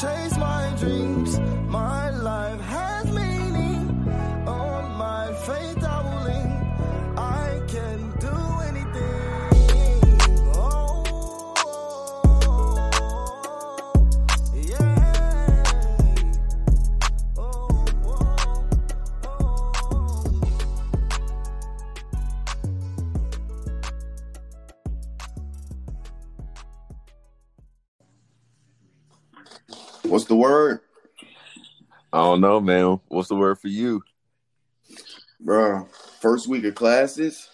chase the word, I don't know, man. What's the word for you? bro? First week of classes?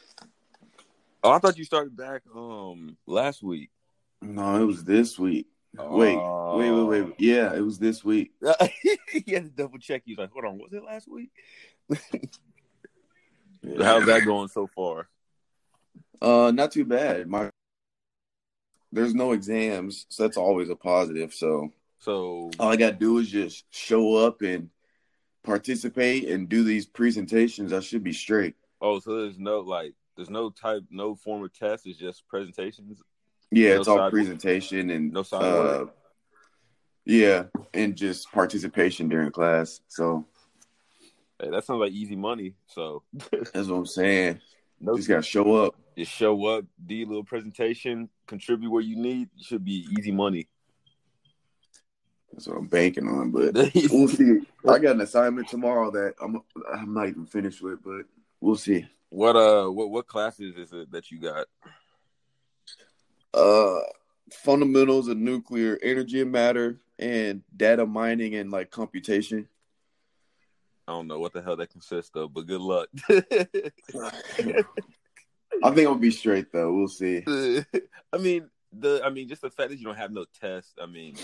Oh, I thought you started back um last week. No, it was this week. Wait, wait, wait, wait. Yeah, it was this week. he had to double check. He's like, hold on, was it last week? Yeah. How's that going so far? Uh, not too bad. My there's no exams, so that's always a positive. So So all I gotta do is just show up and participate and do these presentations. I should be straight. oh, so there's no like there's no type no form of test, it's just presentations. Yeah, No it's all presentation and no side uh, work. yeah, and just participation during class. So Hey, that sounds like easy money. So that's what I'm saying. no Just gotta show up. just show up, do your little presentation, contribute where you need. It should be easy money. That's what I'm banking on, but we'll see. I got an assignment tomorrow that I'm I'm not even finished with, but we'll see. what uh what what classes is it that you got? Uh, fundamentals of nuclear energy and matter, and data mining and like computation. I don't know what the hell that consists of, but good luck. I think I'll be straight though. We'll see. I mean, the I mean, just the fact that you don't have no test. I mean,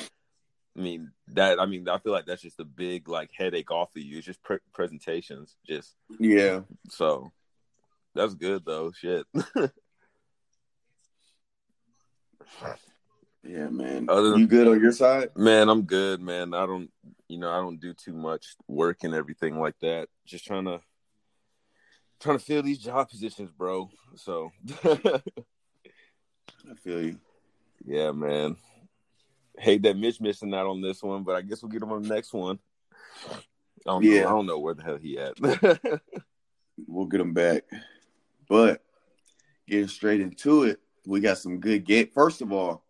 I mean that. I mean, I feel like that's just a big like headache off of you. It's just pre- presentations, just Yeah, so. That's good though. Shit. yeah, man. Other than- you good on your side? man, I'm good, man. I don't, you know, I don't do too much work and everything like that. Just trying to, trying to fill these job positions, bro. So, I feel you. yeah, man. Hate that Mitch missing out on this one, but I guess we'll get him on the next one. I don't Yeah. know. I don't know where the hell he at. We'll get him back. But getting straight into it, we got some good game. First of all,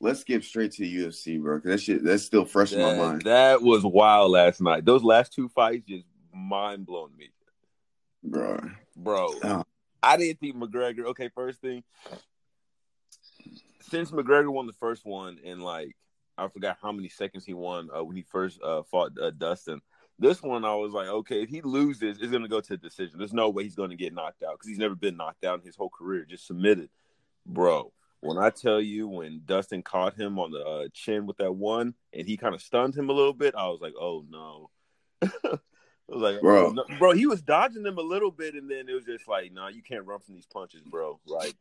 let's skip straight to UFC, bro. 'cause that shit that's still fresh in my that, mind, that was wild last night. Those last two fights just mind blown me, bro. bro. Oh. I didn't think McGregor. Okay, first thing, since McGregor won the first one in like I forgot how many seconds he won uh, when he first uh, fought uh, Dustin. This one, I was like, okay, if he loses, it's gonna go to a decision. There's no way he's gonna get knocked out because he's never been knocked out in his whole career. Just submitted, bro. When I tell you, when Dustin caught him on the uh, chin with that one, and he kind of stunned him a little bit, I was like, oh no. I was like, Bro. oh, no. bro, he was dodging them a little bit, and then it was just like, nah, you can't run from these punches, bro. Like,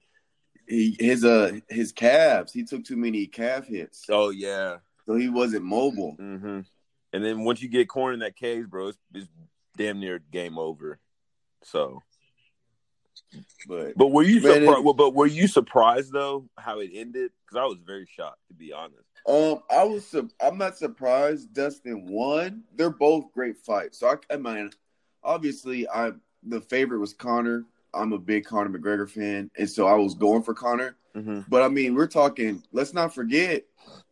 He his uh his calves. He took too many calf hits, oh yeah, so he wasn't mobile. hmm And then once you get cornered in that cage, bro, it's, it's damn near game over. So, But but were you Man, surprised? But were you surprised though how it ended? Because I was very shocked, to be honest. um, I was su- I'm not surprised Dustin won. They're both great fights. So I, I mean, obviously, I the favorite was Conor. I'm a big Conor McGregor fan, and so I was going for Conor. hmm But I mean, we're talking. Let's not forget,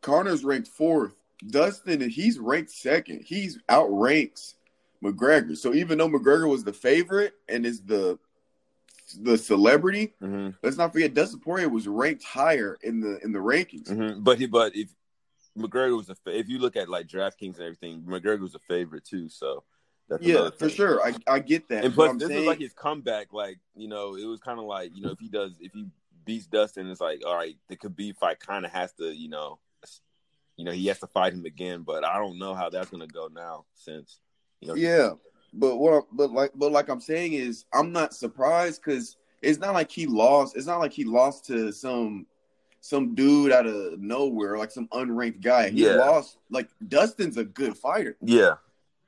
Conor's ranked fourth. Dustin, he's ranked second. He's outranks McGregor. So even though McGregor was the favorite and is the the celebrity, hmm let's not forget Dustin Poirier was ranked higher in the in the rankings. hmm But he, but if McGregor was a, if you look at like DraftKings and everything, McGregor was a favorite too. So that's Yeah, for sure. I, I get that. And plus, I'm this saying, is like his comeback. Like you know, it was kind of like you know, if he does, if he beats Dustin, it's like all right, the Khabib fight kind of has to, you know, you know, he has to fight him again. But I don't know how that's gonna go now since you know, yeah. But what? I'm- But like, but like I'm saying is, I'm not surprised because it's not like he lost. It's not like he lost to some some dude out of nowhere, like some unranked guy. He Yeah. lost. Like Dustin's a good fighter. yeah,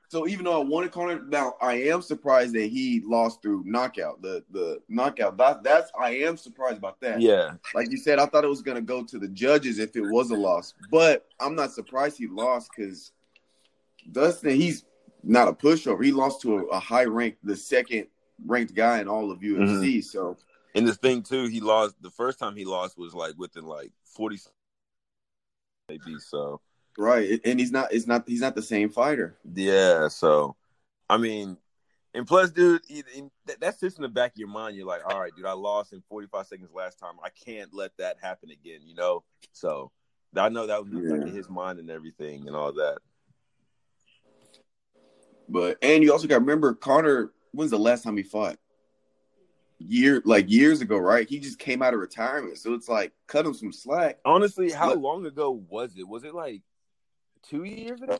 So even though I wanted Conor, now I am surprised that he lost through knockout. The the knockout. That that's I am surprised about that. Yeah, Like you said, I thought it was gonna go to the judges if it was a loss, but I'm not surprised he lost because Dustin, he's not a pushover. He lost to a, a high ranked, the second ranked guy in all of UFC. Mm-hmm. So and the thing too, he lost the first time he lost was like within like forty, maybe. So right, and he's not. It's not. He's not the same fighter. yeah, so I mean, and plus, dude, that, that sits in the back of your mind. You're like, all right, dude, I lost in 45 seconds last time. I can't let that happen again. You know, so I know that was like, in his mind and everything and all that. But and you also got to remember Conor. When's the last time he fought? Year like years ago, right? He just came out of retirement, so it's like cut him some slack. Honestly, how long ago was it? Was it like two years ago?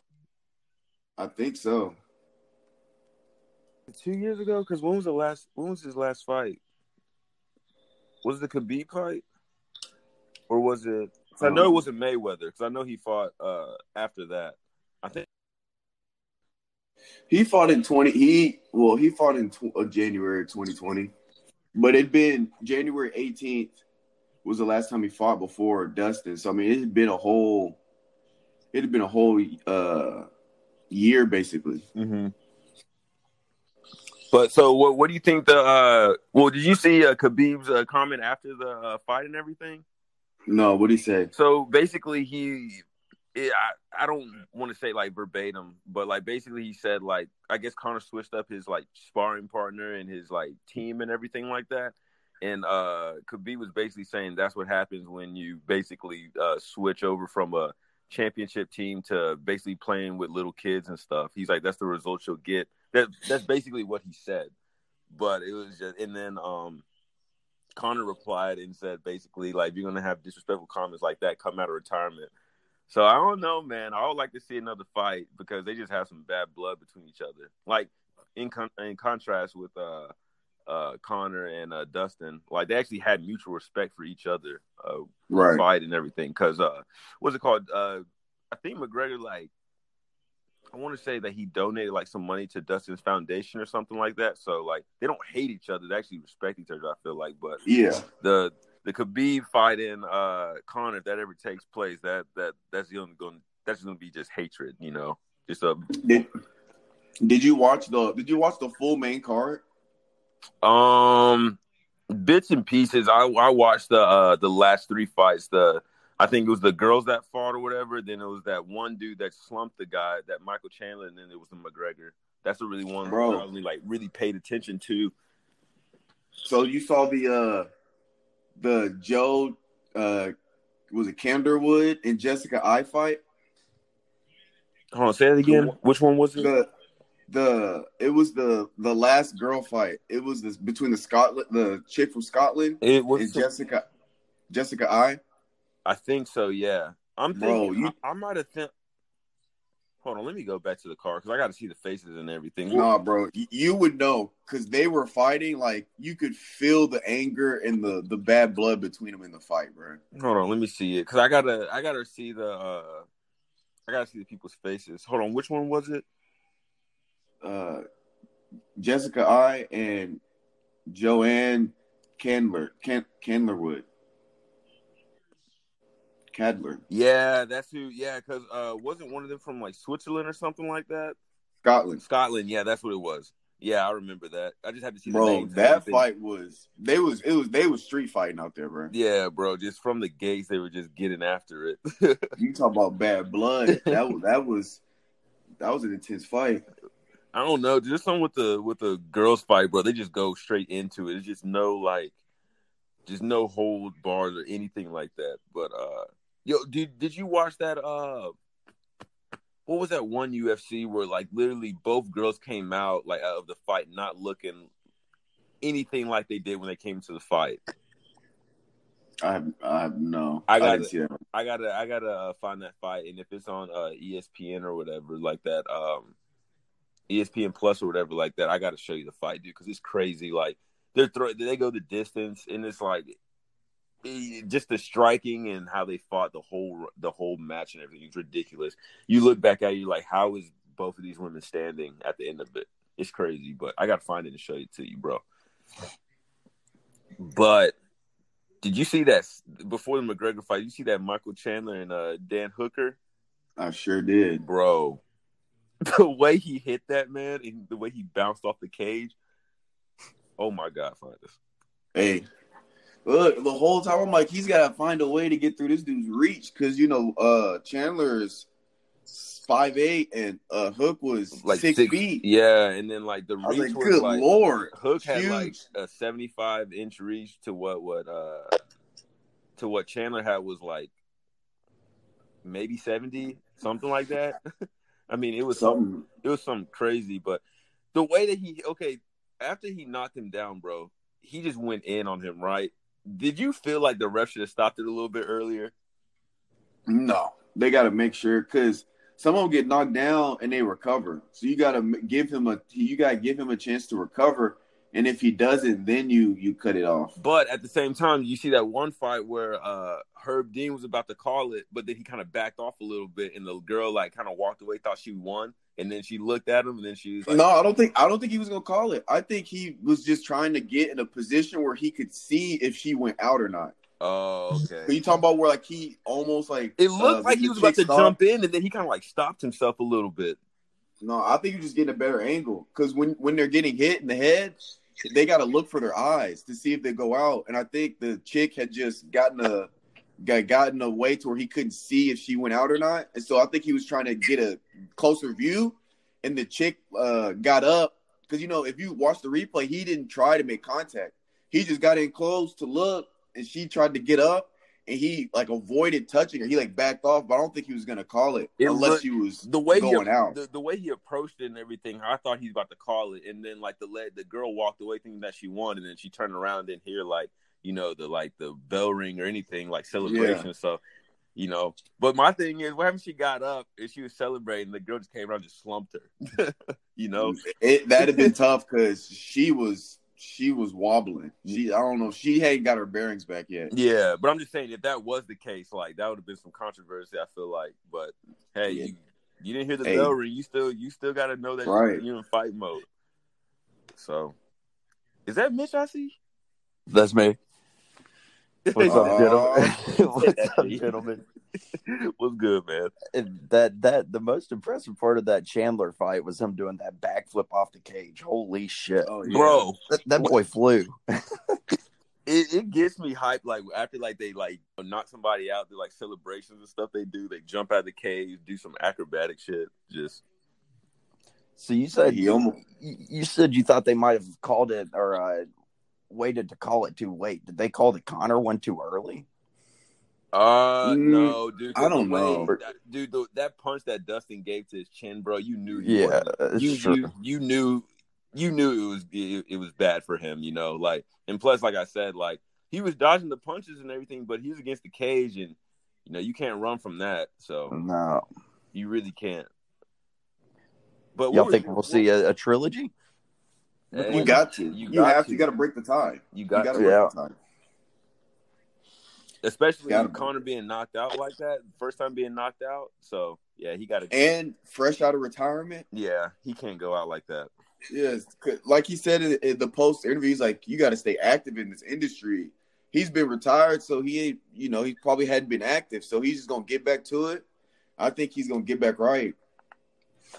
I think so. Two years ago? Because when was the last? When was his last fight? Was it the Khabib fight, or was it? I know it wasn't Mayweather because I know he fought uh after that. I think He fought in twenty. He well, he fought in tw- uh, January twenty twenty, but it'd been January eighteenth was the last time he fought before Dustin. So I mean, it had been a whole. It had been a whole uh year basically. Mm-hmm. But so, what what do you think the? uh Well, did you see uh, Khabib's uh, comment after the uh, fight and everything? No, what would he say? So basically, he, it, I, I don't want to say like verbatim, but like basically, he said like I guess Conor switched up his like sparring partner and his like team and everything like that. And uh Khabib was basically saying that's what happens when you basically uh switch over from a championship team to basically playing with little kids and stuff. He's like that's the results you'll get. That that's basically what he said. But it was just and then um Conor replied and said basically like you're gonna have disrespectful comments like that, come out of retirement. So I don't know, man. I would like to see another fight because they just have some bad blood between each other. Like in con- in contrast with uh uh Conor and uh Dustin, like they actually had mutual respect for each other, uh Right. fight and everything. Cause uh what's it called? Uh I think McGregor like I want to say that he donated like some money to Dustin's foundation or something like that. So like they don't hate each other; they actually respect each other. I feel like, but Yeah. the the Khabib fight in uh Conor, if that ever takes place, that that that's going to that's going to be just hatred, you know, just a Did, did you watch the Did you watch the full main card? Um bits and pieces. I I watched the uh the last three fights. The I think it was the girls that fought or whatever. Then it was that one dude that slumped the guy, that Michael Chandler, and then it was the McGregor. That's the really one Bro. that I really like really paid attention to. So you saw the uh the Joe uh was it Canderwood and Jessica Eye fight? Hold on, say it again. Which one was it? The the it was the the last girl fight. It was this between the Scotland the chick from Scotland it and was. Jessica Jessica Eye. I think so. Yeah, I'm Bro, thinking. you- I, I might have think. Hold on, let me go back to the car because I got to see the faces and everything. Nah, bro, you would know because they were fighting. Like you could feel the anger and the the bad blood between them in the fight, bro. Hold on, let me see it because I gotta, I gotta see the, uh I gotta see the people's faces. Hold on, which one was it? Uh, Jessica Eye and Joanne Candler Can Candlerwood. Cadler, Yeah, that's who. Yeah, because uh, wasn't one of them from like Switzerland or something like that? Scotland. Scotland. Yeah, that's what it was. Yeah, I remember that. I just had to see the Bro, that fight was they was it was they was street fighting out there, bro. Yeah, bro, just from the gates, they were just getting after it. You talk about bad blood. That was that was that was an intense fight. I don't know, just something with the with the girls fight, bro. They just go straight into it. It's just no like, just no hold bars or anything like that. But uh, yo, did did you watch that? Uh, what was that one UFC where like literally both girls came out like out of the fight not looking anything like they did when they came to the fight? I have I have no. I got didn't it. see that. I gotta I gotta uh, find that fight, and if it's on uh, ESPN or whatever like that, um, ESPN Plus or whatever like that, I gotta show you the fight, dude, because it's crazy. Like they're throw they go the distance, and it's like eh, just the striking and how they fought the whole the whole match and everything is ridiculous. You look back at you're like, how is both of these women standing at the end of it. It's crazy, but I gotta find it and show it to you, bro. But did you see that before the McGregor fight? You see that Michael Chandler and uh, Dan Hooker, I sure did. bro. The way he hit that man and the way he bounced off the cage. Oh my god, find this. Hey, look, the whole time I'm like, he's got to find a way to get through this dude's reach because you know, uh, Chandler's five eight and uh, Hook was Like six, feet. Yeah, and then like the I was reach like, was good like lord, Hook had Huge. like a seventy-five inch reach to what what uh to what Chandler had was like maybe seventy, something like that. I mean, it was something. It was something crazy, but the way that he okay after he knocked him down, bro, he just went in on him. Right? Did you feel like the ref should have stopped it a little bit earlier? No, they got to make sure because some of them get knocked down and they recover. So you got to give him a you got to give him a chance to recover. And if he doesn't, then you you cut it off. But at the same time, you see that one fight where uh Herb Dean was about to call it, but then he kind of backed off a little bit, and the girl like kind of walked away, thought she won, and then she looked at him, and then she was like, no, I don't think I don't think he was gonna call it. I think he was just trying to get in a position where he could see if she went out or not. "Oh, But okay." you talking about where like he almost like It looked uh, like he was about to stopped? jump in, and then he kind of like stopped himself a little bit. No, I think you're just getting a better angle because when when they're getting hit in the head, they got to look for their eyes to see if they go out. And I think the chick had just gotten a got gotten a way to where he couldn't see if she went out or not, and so I think he was trying to get a closer view. And the chick uh, got up because you know if you watch the replay, he didn't try to make contact. He just got in close to look, and she tried to get up. And he like avoided touching her. He like backed off, but I don't think he was gonna call it, It unless looked- she was The way going he out. the, the way he approached it and everything, I thought he was about to call it, and then like the lead, the girl walked away thinking that she won, and then she turned around and hear like you know the like the bell ring or anything like celebration. So you know, but my thing is, whenever she got up and she was celebrating, the girl just came around and just slumped her. you know, It that'd have been tough because she was she was wobbling. She I don't know. She hadn't got her bearings back yet. yeah. But I'm just saying, if that was the case, like that would have been some controversy. I feel like, but hey, Yeah. you, you didn't hear the Hey. bell ring. You still you still got to know that Right. you're in fight mode. So, is that Mitch I see? That's me. What's up, gentlemen? What's up, gentlemen? What's good, man? And that that the most impressive part of that Chandler fight was him doing that backflip off the cage. Holy shit, Oh, yeah. Bro, that, that boy flew. it, it gets me hyped. Like after like they like knock somebody out, do like celebrations and stuff. They do. They jump out of the cage, do some acrobatic shit. Just So you said He almost- you, you said you thought they might have called it or uh, waited to call it too late. Did they call the Conor one too early? uh Mm, no, dude. I don't way- know. that- dude. The, that punch that Dustin gave to his chin, bro. You knew. He Yeah, wasn't- it's you, true. you you knew you knew it was it, it was bad for him. You know, like and plus, like I said, like he was dodging the punches and everything, but he was against the cage, and you know you can't run from that. So No, you really can't. But y'all think was- we'll see a, a trilogy? Hey, You got to. You You, got have to. to. You got to break the tie. You You got, got to to. break Yeah. the tie. especially Gotta- with Conor being knocked out like that, first time being knocked out. So yeah, he got to. And fresh out of retirement, Yeah, he can't go out like that. Yes, like he said in, in the post interview, he's like, you got to stay active in this industry. He's been retired, so he ain't. You know, he probably hadn't been active, so he's just gonna get back to it. I think he's gonna get back right.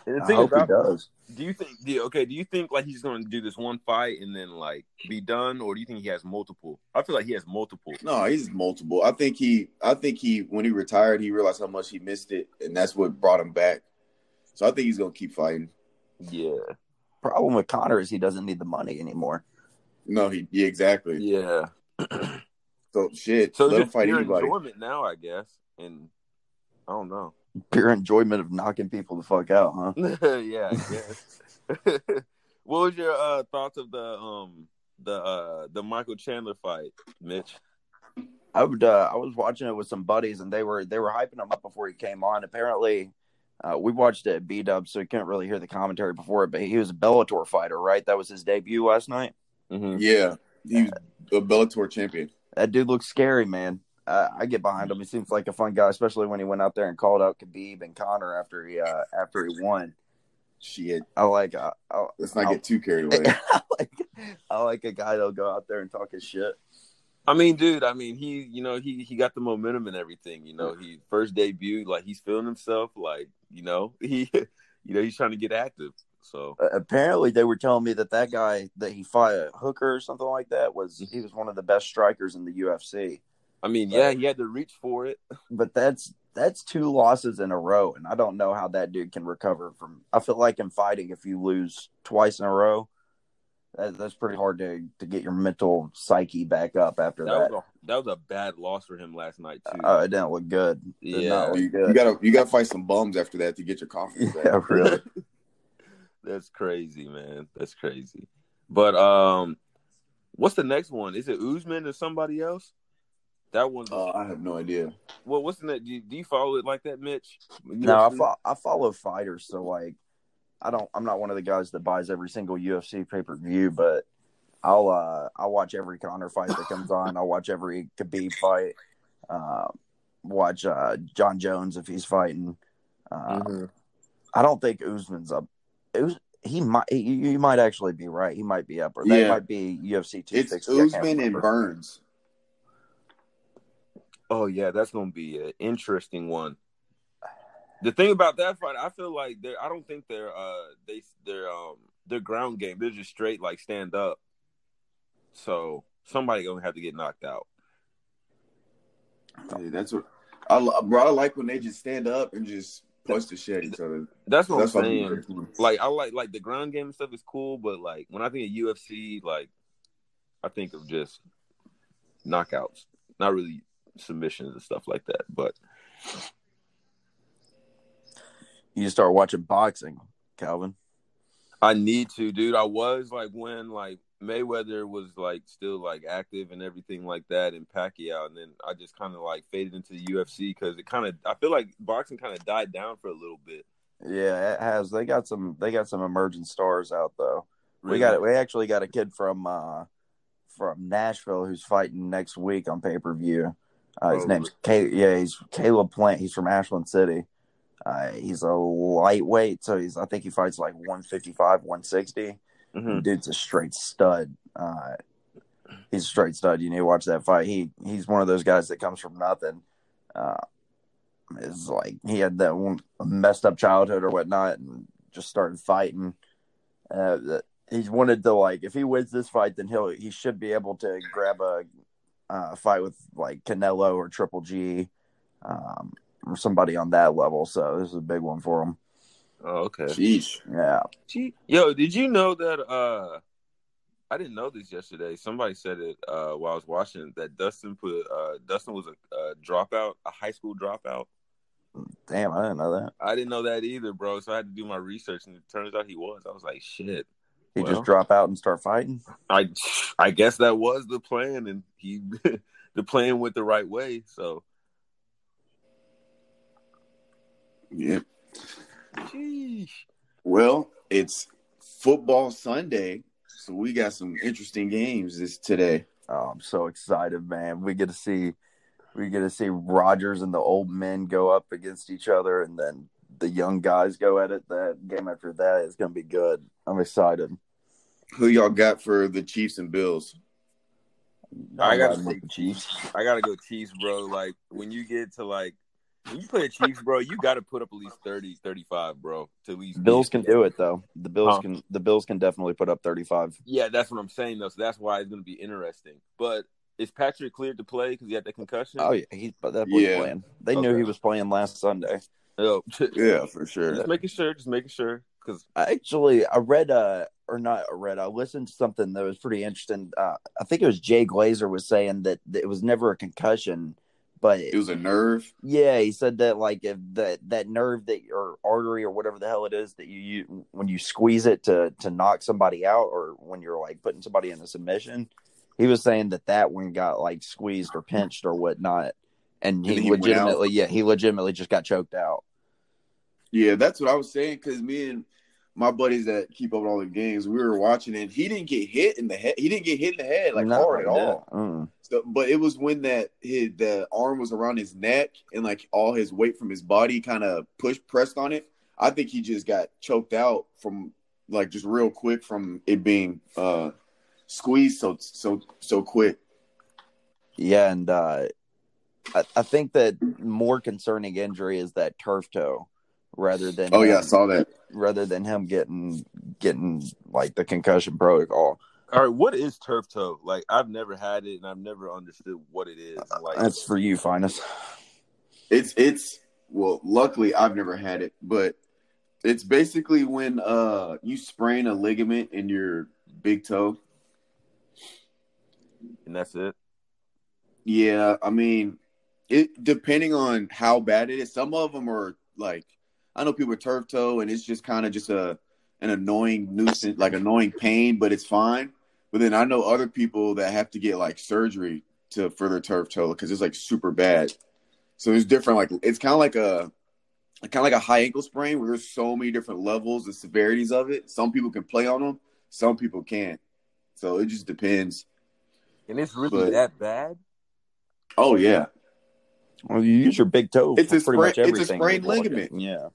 And the I thing hope he does. do you think? Do you, okay, do you think like he's going to do this one fight and then like be done, or do you think he has multiple? I feel like he has multiple. No, he's multiple. I think he. I think he. When he retired, he realized how much he missed it, and that's what brought him back. So I think he's gonna keep fighting. Yeah, Problem with Conor is he doesn't need the money anymore. No, he. Yeah, exactly. yeah. So shit. So let him just fight anybody. enjoyment now, I guess. And I don't know. Pure enjoyment of knocking people the fuck out, huh? yeah, I guess. what was your uh, thoughts of the um the uh the Michael Chandler fight, Mitch? I would. Uh, I was watching it with some buddies, and they were they were hyping him up before he came on. Apparently, uh, we watched it at B Dub, so we couldn't really hear the commentary before it. But he was a Bellator fighter, right? That was his debut last night. Mm-hmm. Yeah, he's a Bellator champion. That dude looks scary, man. Uh, I get behind him. He seems like a fun guy, especially when he went out there and called out Khabib and Conor after he uh, after he won. Shit. I like I, I, Let's not I'll- get too carried away. I like I like a guy that'll go out there and talk his shit. I mean, dude. I mean, he, you know, he he got the momentum and everything. You know, he first debut, like he's feeling himself. Like, you know, he, you know, he's trying to get active. So Uh, apparently, they were telling me that that guy that he fought a hooker or something like that was he was one of the best strikers in the UFC. I mean, yeah, he had to reach for it. But that's that's two losses in a row, and I don't know how that dude can recover from. I feel like in fighting, if you lose twice in a row, that, that's pretty hard to to get your mental psyche back up after That that. was a that was a bad loss for him last night too. Uh, it didn't look good. Did Yeah. look You, good. you gotta you gotta fight some bums after that to get your confidence back. yeah, really. That's crazy, man. That's crazy. But um, what's the next one? Is it Usman or somebody else? That one's Uh, I have no idea. well. What's the next? Do you, do you follow it like that, Mitch? No, I, fo- I follow fighters, so like, I don't. I'm not one of the guys that buys every single UFC pay per view, but I'll uh I'll watch every Conor fight that comes on. I'll watch every Khabib fight. Uh, watch uh Jon Jones if he's fighting. Uh, Mhm. I don't think Usman's up. Us- he might. He, you might actually be right. He might be up, or they Yeah. might be UFC two It's. Usman and Burns. Oh yeah, that's gonna be an interesting one. The thing about that fight, I feel like they're. I don't think they're. Uh, they they're um their ground game. They're just straight like stand up. So somebody gonna have to get knocked out. Yeah, that's what I bro. I like when they just stand up and just punch the shit at each other. That's what That's I'm saying. I'm like I like like the ground game stuff is cool, but like when I think of UFC, like I think of just knockouts, not really submissions and stuff like that. But You just start watching boxing, Calvin. I need to, dude. I was like when like Mayweather was like still like active and everything like that, and Pacquiao, and then I just kind of like faded into the UFC because it kind of I feel like boxing kind of died down for a little bit. Yeah, it has. They got some. They got some emerging stars out though. We Really. got. We actually got a kid from uh from Nashville who's fighting next week on pay per view. Uh, his name's Ca- yeah, he's Caleb Plant. He's from Ashland City. Uh, he's a lightweight, so he's I think he fights like 155, 160. Mhm. Dude's a straight stud. Uh, he's a straight stud. You need to watch that fight. He he's one of those guys that comes from nothing. Uh, is like he had that one messed up childhood or whatnot, and just started fighting. Uh, he's wanted to like if he wins this fight, then he'll he should be able to grab a uh, fight with like Canelo or Triple G, um, or somebody on that level. So this is a big one for him. Oh, okay. Sheesh. Yeah, Gee, Yo, did you know that? uh I didn't know this yesterday. Somebody said it uh while I was watching that Dustin put uh Dustin was a, a dropout, a high school dropout. damn, I didn't know that. I didn't know that either, bro. So I had to do my research, and it turns out he was. I was like, shit. He Well. just drop out and start fighting. I I guess that was the plan, and he the plan went the right way. So, Yeah. Sheesh. Well, it's football Sunday, so we got some interesting games this today. Oh, I'm so excited, man. We get to see we get to see Rodgers and the old men go up against each other and then the young guys go at it. That game after that is gonna be good. I'm excited. Who y'all got for the Chiefs and Bills? I I'm gotta riding with take Chiefs. I gotta go Chiefs, bro. Like when you get to like when you play the Chiefs, bro, you got to put up at least 30, 35, bro. To at least Bills can do it though. The Bills Huh? can the Bills can definitely put up 35. Yeah, that's what I'm saying though. So that's why it's gonna be interesting. But is Patrick cleared to play because he had that concussion? Oh yeah, he's but that boy's Yeah. playing. They knew he was playing last Sunday. Oh, Yeah, for sure. just making sure. Just making sure. Because I actually I read uh or not read I listened to something that was pretty interesting. Uh, I think it was Jay Glazer was saying that, that it was never a concussion, but It was a nerve. yeah, he said that like if that that nerve that or artery or whatever the hell it is that you, you when you squeeze it to to knock somebody out or when you're like putting somebody in a submission, he was saying that that one got like squeezed or pinched or whatnot, and he, And he legitimately yeah he legitimately just got choked out. Yeah, that's what I was saying because me and my buddies that keep up with all the games, we were watching it. He didn't get hit in the head. He didn't get hit in the head like Not hard at all. Mm. So, but it was when that his the arm was around his neck and like all his weight from his body kind of pushed pressed on it. I think he just got choked out from like just real quick from it being uh squeezed so so so quick. Yeah, and uh, I, I think that more concerning injury is that turf toe rather than Oh yeah, I saw that. rather than him getting getting like the concussion protocol. All right, what is turf toe? Like, I've never had it, and I've never understood what it is. Like, That's for you, Finest. It's it's well, luckily I've never had it, but it's basically when uh you sprain a ligament in your big toe. and that's it. Yeah, I mean, it depending on how bad it is. Some of them are like I know people with turf toe, and it's just kind of just a an annoying nuisance, like annoying pain, but it's fine. But then I know other people that have to get like surgery to for their turf toe because it's like super bad. So it's different. Like it's kind of like a kind of like a high ankle sprain where there's so many different levels and severities of it. Some people can play on them, some people can't. So it just depends. And it's really But- that bad. Oh yeah. Well, you use your big toe. It's a pretty much sprain- it's a sprained ligament. Yeah.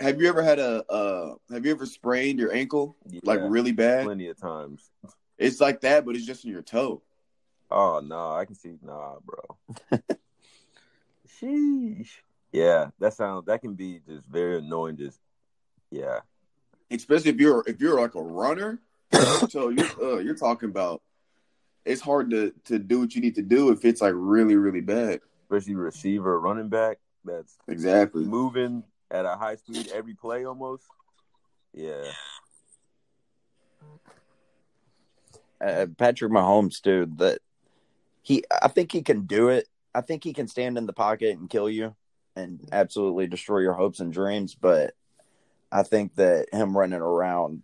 Have you ever had a uh have you ever sprained your ankle like really bad? plenty of times. It's like that, but it's just in your toe. Oh no, I can see nah, bro. Sheesh. Yeah, that sounds that can be just very annoying. Just yeah, Especially if you're if you're like a runner. so you're uh, you're talking about it's hard to to do what you need to do if it's like really really bad. Especially receiver, running back that's Exactly. moving at a high speed every play almost. Yeah, uh, Patrick Mahomes, dude, that he, I think he can do it. I think he can stand in the pocket and kill you and absolutely destroy your hopes and dreams. But I think that him running around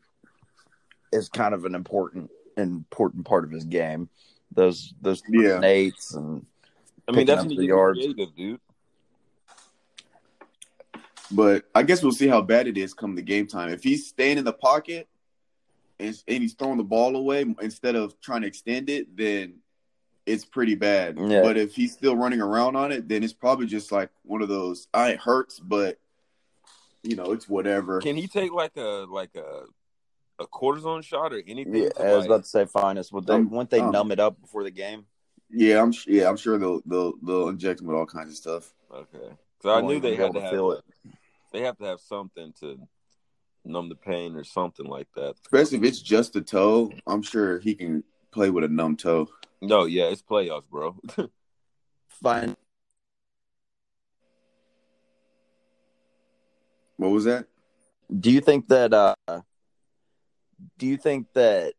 is kind of an important, important part of his game. Those, those Yeah. eights and I mean that's the yards. creative, dude. But I guess we'll see how bad it is come the game time. If he's staying in the pocket and, and he's throwing the ball away instead of trying to extend it, then it's pretty bad. Yeah. But if he's still running around on it, then it's probably just like one of those. I it hurts, but you know it's whatever. Can he take like a like a a cortisone shot or anything? yeah, I was like- about to say finest. Would they, Um, wouldn't they um, numb it up before the game? Yeah, I'm yeah, I'm sure they'll they'll they'll inject him with all kinds of stuff. okay, so I knew they be had able to to have feel it. They have to have something to numb the pain or something like that. Especially if it's just a toe, I'm sure he can play with a numb toe. No, yeah, it's playoffs, bro. Fine. What was that? Do you think that uh do you think that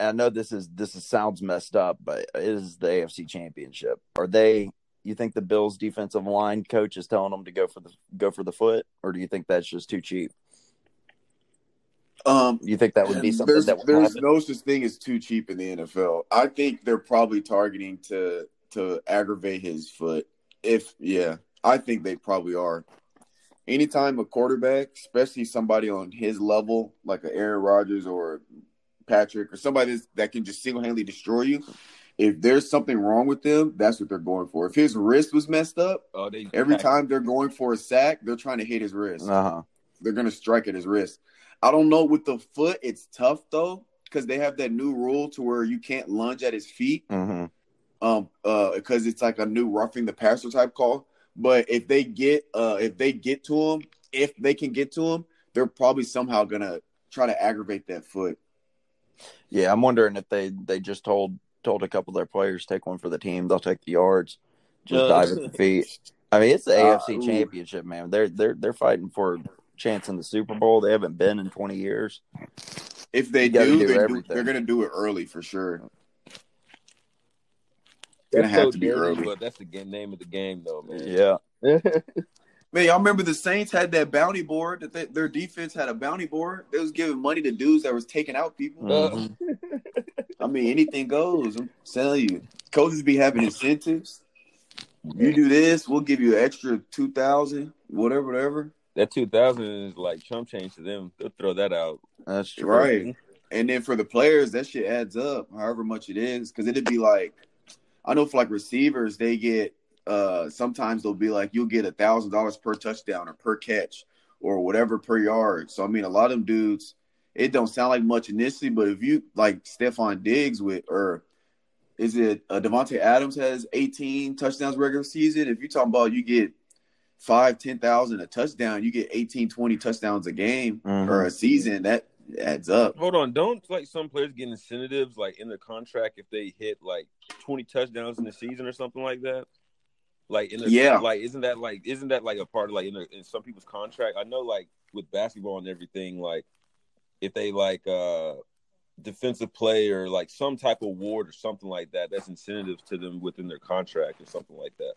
I know this is this is, sounds messed up, but it is the AFC championship. Are they you think the Bills defensive line coach is telling them to go for the go for the foot or do you think that's just too cheap? Um, You think that would be something there's that would there's happen? no such thing as too cheap in the NFL. I think they're probably targeting to to aggravate his foot. If yeah, I think they probably are. Anytime a quarterback, especially somebody on his level, like a Aaron Rodgers or Patrick or somebody that can just single handedly destroy you, if there's something wrong with them, that's what they're going for. If his wrist was messed up, oh, they every time they're going for a sack, they're trying to hit his wrist Uh-huh. they're gonna strike at his wrist. I don't know with the foot. It's tough though because they have that new rule to where you can't lunge at his feet. hmm Um, uh, because it's like a new roughing the passer type call. But if they get, uh, if they get to him, if they can get to him, they're probably somehow gonna try to aggravate that foot. Yeah, I'm wondering if they they just told told a couple of their players take one for the team, they'll take the yards, just Uh, dive at the feet. I mean, it's the Uh, AFC ooh. championship, man. They're they're they're fighting for a chance in the Super Bowl. They haven't been in 20 years. If they do, do they do they're gonna do it early for sure. That's gonna have so to be dirty, early. But that's the game, name of the game, though, man. Yeah. Man, y'all remember the Saints had that bounty board that they, their defense had a bounty board. They was giving money to dudes that was taking out people. Mhm. I mean, anything goes. I'm telling you, coaches be having incentives. You do this, we'll give you an extra two thousand, whatever, whatever. That 2000 is like chump change to them. They'll throw that out. That's true. Right. And then for the players, that shit adds up, however much it is, because it'd be like, I know for like receivers, they get uh sometimes they'll be like, you'll get a thousand dollars per touchdown or per catch, or whatever per yard. So I mean, a lot of them dudes, it don't sound like much initially, but if you like Stefon Diggs with or is it uh, Davante Adams has 18 touchdowns regular season? If you're talking about you get five, ten thousand a touchdown, you get 18, 20 touchdowns a game Mhm. or a season. That adds up. Hold on, don't like some players get incentives like in the contract if they hit like twenty touchdowns in the season or something like that? Like in their, Yeah. like isn't that like isn't that like a part of like in, their, in some people's contract? I know like with basketball and everything, like if they like uh defensive play or like some type of award or something like that, that's incentive to them within their contract or something like that.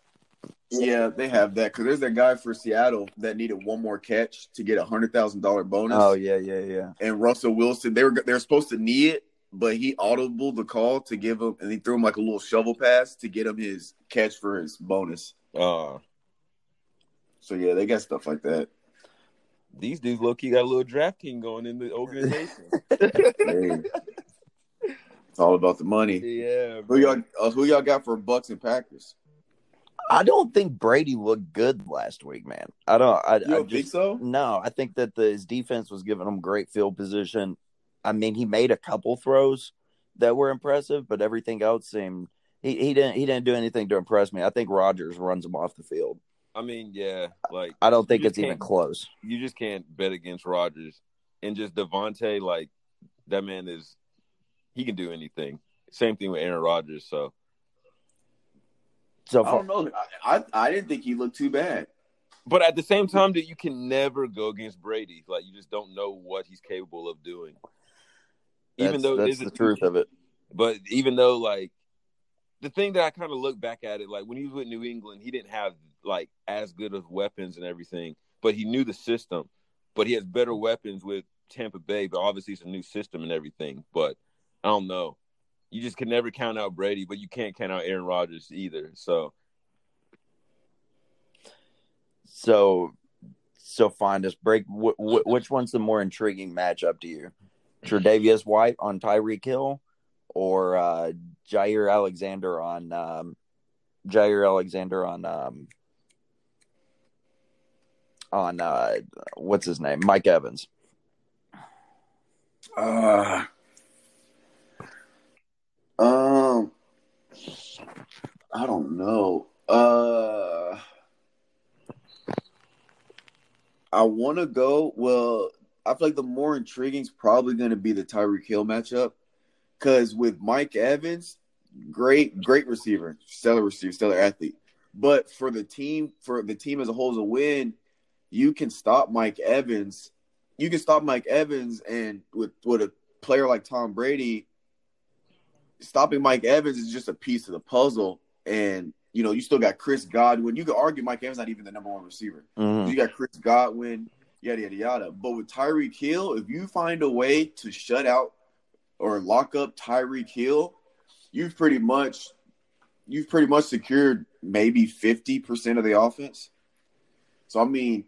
Yeah, they have that because there's that guy for Seattle that needed one more catch to get a hundred thousand dollar bonus. Oh yeah, yeah, yeah. and Russell Wilson, they were they were supposed to knee it, but he audible the call to give him, and he threw him like a little shovel pass to get him his catch for his bonus. Uh So yeah, they got stuff like that. these dudes low key got a little draft team going in the organization. Hey, it's all about the money. yeah, Who y'all uh, who y'all got for Bucks and Packers? I don't think Brady looked good last week, man. I don't. I, You don't just, think so? No, I think that the, his defense was giving him great field position. I mean, he made a couple throws that were impressive, but everything else seemed he, he didn't he didn't do anything to impress me. I think Rodgers runs him off the field. I mean, yeah, like I don't think it's even close. you just can't bet against Rodgers. And just Davante, like that man is he can do anything. Same thing with Aaron Rodgers. So So I don't know. I, I I didn't think he looked too bad. but at the same time that you can never go against Brady. Like you just don't know what he's capable of doing. That's, even though that's is the truth of it. But even though like the thing that I kind of look back at it, like when he was with New England, he didn't have like as good of weapons and everything, but he knew the system. But he has better weapons with Tampa Bay, but obviously it's a new system and everything. But I don't know. You just can never count out Brady, but you can't count out Aaron Rodgers either. So So, so find us break. Wh- wh- which one's the more intriguing matchup to you? Tre'Davious White on Tyreek Hill, or uh, Jaire Alexander on um, Jaire Alexander on um, on uh, what's his name? Mike Evans. Uh, um, I don't know. Uh, I want to go. Well, I feel like the more intriguing is probably going to be the Tyreek Hill matchup, because with Mike Evans, great, great receiver, stellar receiver, stellar athlete. But for the team, for the team as a whole as a win, you can stop Mike Evans you can stop Mike Evans and with with a player like Tom Brady, stopping Mike Evans is just a piece of the puzzle. And you know, you still got Chris Godwin. You could argue Mike Evans not even the number one receiver. Mhm. You got Chris Godwin, yada yada yada. But with Tyreek Hill, if you find a way to shut out or lock up Tyreek Hill, you've pretty much you've pretty much secured maybe fifty percent of the offense. So I mean,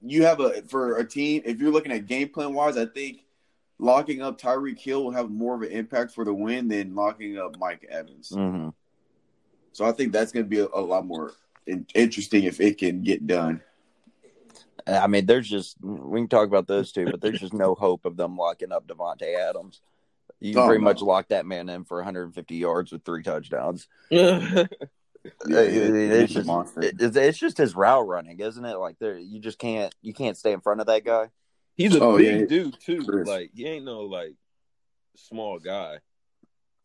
you have a for a team. If you're looking at game plan wise, I think locking up Tyreek Hill will have more of an impact for the win than locking up Mike Evans. Mhm. So I think that's going to be a, a lot more in, interesting if it can get done. I mean, there's just we can talk about those two, but there's just no hope of them locking up Davante Adams. You can Oh, pretty no. much lock that man in for 150 yards with three touchdowns. yeah, Yeah, it- it's just it- it's, it's just his route running, isn't it? Like there, you just can't you can't stay in front of that guy. he's a Oh, big yeah. dude too. Sure. Like he ain't no like small guy.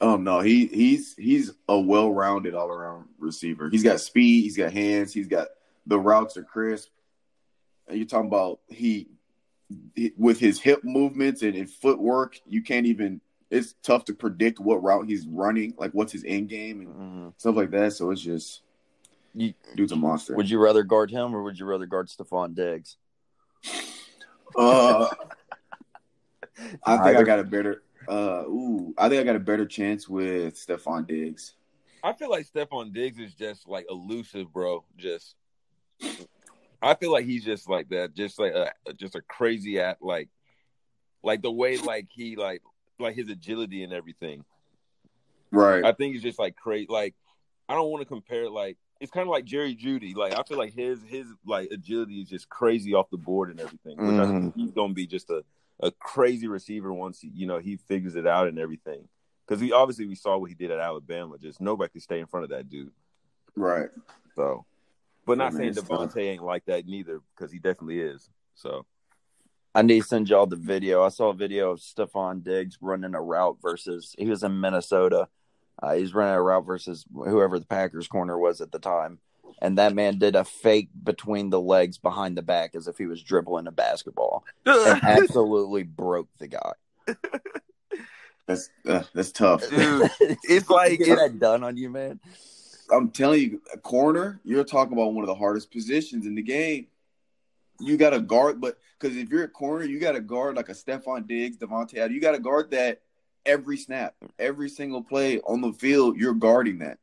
Oh no, he he's he's a well-rounded all-around receiver. He's got speed, he's got hands, he's got the routes are crisp. And you're talking about he, he- with his hip movements and, and footwork, you can't even. It's tough to predict what route he's running, like what's his end game and Mhm. stuff like that. So it's just, You- dude's a monster. Would you rather guard him or would you rather guard Stefon Diggs? Uh, I think I got a better. Uh, ooh, I think I got a better chance with Stefon Diggs. I feel like Stefon Diggs is just like elusive, bro. Just, I feel like he's just like that, just like a just a crazy at like, like the way like he like like his agility and everything. Right. I think he's just like crazy. Like, I don't want to compare like it's kind of like Jerry Jeudy. Like I feel like his his like agility is just crazy off the board and everything. Which I think mm-hmm. he's gonna be just a, a crazy receiver once he, you know he figures it out and everything. Because we obviously we saw what he did at Alabama. Just nobody could stay in front of that dude. Right. So, but not saying man, it's tough. Davante ain't like that neither because he definitely is. So I need to send y'all the video. I saw a video of Stefon Diggs running a route versus he was in Minnesota. Uh, he's running a route versus whoever the Packers corner was at the time, and that man did a fake between the legs behind the back as if he was dribbling a basketball, and absolutely broke the guy. That's uh, that's tough. Dude, it's like Get that done on you, man. I'm telling you, a corner, you're talking about one of the hardest positions in the game. You got to guard, but because if you're a corner, you got to guard like a Stefon Diggs, Davante Adams. You got to guard that every snap, every single play on the field. You're guarding that.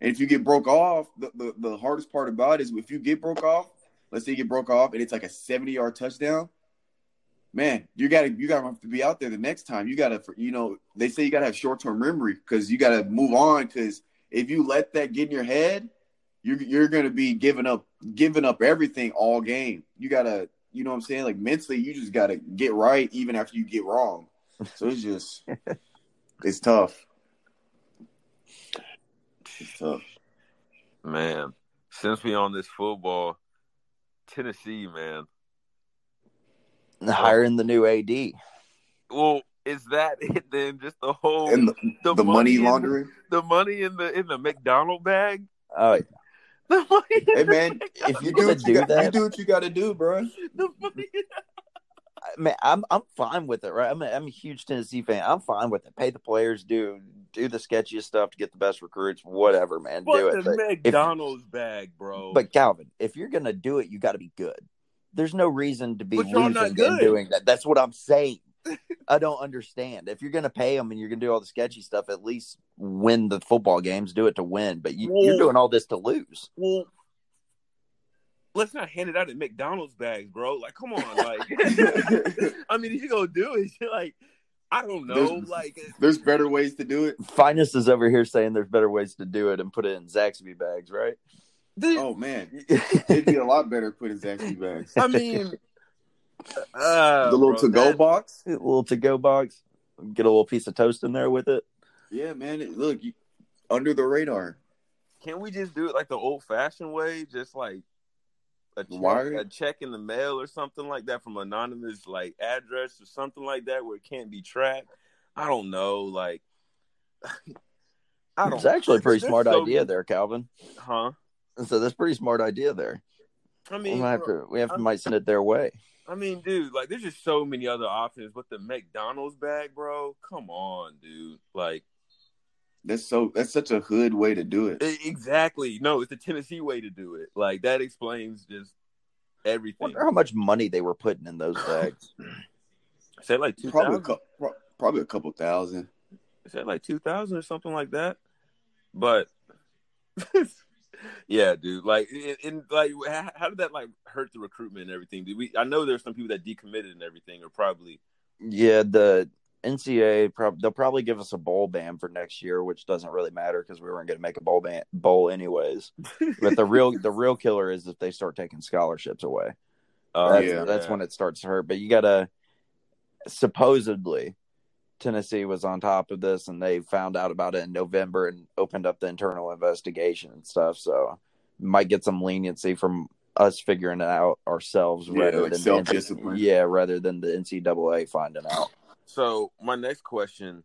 And if you get broke off, the, the, the hardest part about it is if you get broke off, let's say you get broke off and it's like a 70 yard touchdown, man, you gotta you gotta have to be out there the next time. You gotta you know, they say you gotta have short term memory because you gotta move on because if you let that get in your head, you're you're gonna be giving up giving up everything all game. You gotta, you know what I'm saying? Like mentally, you just gotta get right even after you get wrong. So it's just it's tough. It's tough. man. Since we on this football, Tennessee, man. Hiring the new AD. Well, is that it then? Just the whole And the, the, the money in- laundering. the money in the in the McDonald bag. Oh, yeah. The money. Hey man, if you're do gonna what you do got, you do what you got to do, bro. the money. man, I'm I'm fine with it, right? I'm a, I'm a huge Tennessee fan. I'm fine with it. Pay the players, do do the sketchiest stuff to get the best recruits, whatever, man. do it. the But, McDonald's bag, bro. but Calvin, if you're gonna do it, you got to be good. There's no reason to be losing not and doing that. That's what I'm saying. I don't understand. If you're gonna pay them and you're gonna do all the sketchy stuff, at least win the football games. Do it to win. But you, you're doing all this to lose. well, let's not hand it out in McDonald's bags, bro. Like, come on, like. I mean, if you gonna do it, you're like, I don't know, There's- like. There's better ways to do it. Finest is over here saying there's better ways to do it and put it in Zaxby bags, right? dude, Oh man, it'd be a lot better put in Zaxby bags. I mean, uh, the little bro, to go box. little to go box. Get a little piece of toast in there with it. Yeah, man. it- Look, you, under the radar. Can we just do it like the old fashioned way? Just like a check, Wire? a check in the mail or something like that from anonymous like address or something like that where it can't be tracked. I don't know, like I don't. It's actually a pretty there's smart so idea many- there, Calvin. huh? So that's a pretty smart idea there. I We mean, might have bro, to we have to I'm- might send it their way. I mean, dude, like there's just so many other options. But the McDonald's bag, bro, come on, dude. Like That's so. That's such a hood way to do it. exactly. No, it's the Tennessee way to do it. Like that explains just everything. wonder how much money they were putting in those bags. Say like two Probably a couple. Probably a couple thousand. Is that like two thousand or something like that? But yeah, dude. Like, in, in like, how, did that like hurt the recruitment and everything? Did we? I know there's some people that decommitted and everything, or probably. yeah, the NCAA prob- they'll probably give us a bowl ban for next year, which doesn't really matter because we weren't going to make a bowl ban bowl anyways. But the real the real killer is if they start taking scholarships away. Uh, that's, yeah. that's when it starts to hurt. But you gotta supposedly Tennessee was on top of this and they found out about it in November and opened up the internal investigation and stuff. So might get some leniency from us figuring it out ourselves Yeah, rather like than self-discipline. The, yeah, rather than the NCAA finding out. So my next question: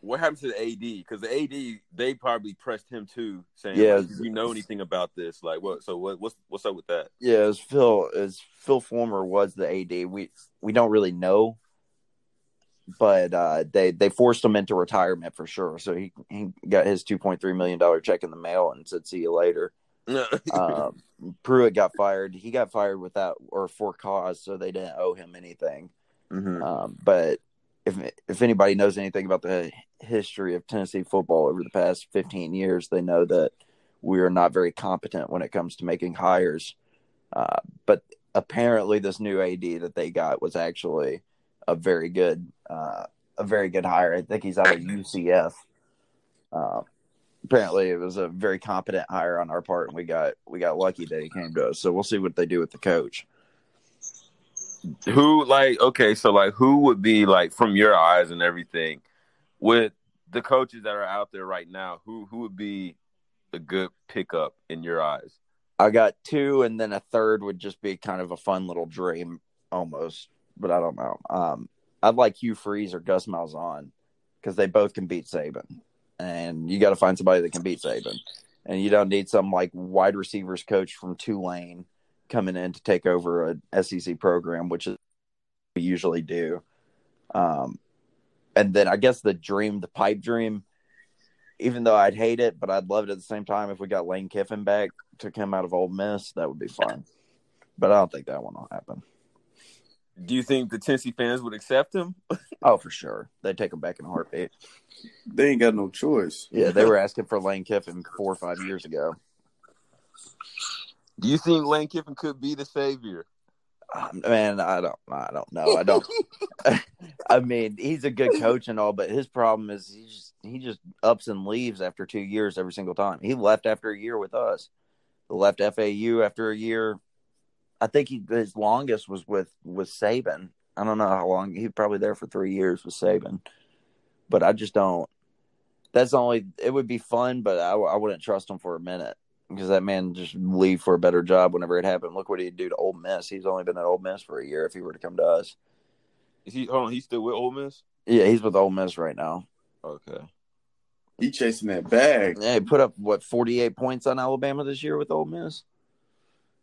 What happened to the AD? Because the AD they probably pressed him too, saying, Yeah. like, "Do you know anything about this? Like, what? So what? What's what's up with that?" Yeah, as Phil as Phil Fulmer was the AD. We we don't really know, but uh, they they forced him into retirement for sure. So he he got his two point three million dollar check in the mail and said, "See you later." um, Pruitt got fired. He got fired without or for cause, so they didn't owe him anything. Mhm. Um, but if if anybody knows anything about the history of Tennessee football over the past 15 years, they know that we are not very competent when it comes to making hires. Uh, but apparently, this new AD that they got was actually a very good, uh, a very good hire. I think he's out of UCF. Uh, apparently it was a very competent hire on our part, and we got we got lucky that he came to us. So we'll see what they do with the coach. Who like okay, so like who would be like from your eyes and everything with the coaches that are out there right now? Who who would be a good pickup in your eyes? I got two, and then a third would just be kind of a fun little dream almost, but I don't know. Um, I'd like Hugh Freeze or Gus Malzahn because they both can beat Saban, and you got to find somebody that can beat Saban, and you don't need some like wide receivers coach from Tulane coming in to take over a SEC program, which is we usually do. Um, and then I guess the dream, the pipe dream, even though I'd hate it, but I'd love it at the same time if we got Lane Kiffin back to come out of Ole Miss, that would be fun. But I don't think that one will happen. Do you think the Tennessee fans would accept him? Oh, for sure. They'd take him back in a heartbeat. They ain't got no choice. Yeah, they were asking for Lane Kiffin four or five years ago. Do you think Lane Kiffin could be the savior? Um, man, I don't, I don't know. I don't. I mean, he's a good coach and all, but his problem is he just he just ups and leaves after two years every single time. He left after a year with us. He left FAU after a year. I think he his longest was with with Saban. I don't know how long. He was probably there for three years with Saban, but I just don't. That's only. It would be fun, but I, I wouldn't trust him for a minute because that man just leave for a better job whenever it happened. Look what he'd do to Ole Miss. He's only been at Ole Miss for a year. If he were to come to us, Is he hold on, he's still with Ole Miss? yeah, he's with Ole Miss right now. Okay. He chasing that bag. Yeah, he put up what forty eight points on Alabama this year with Ole Miss.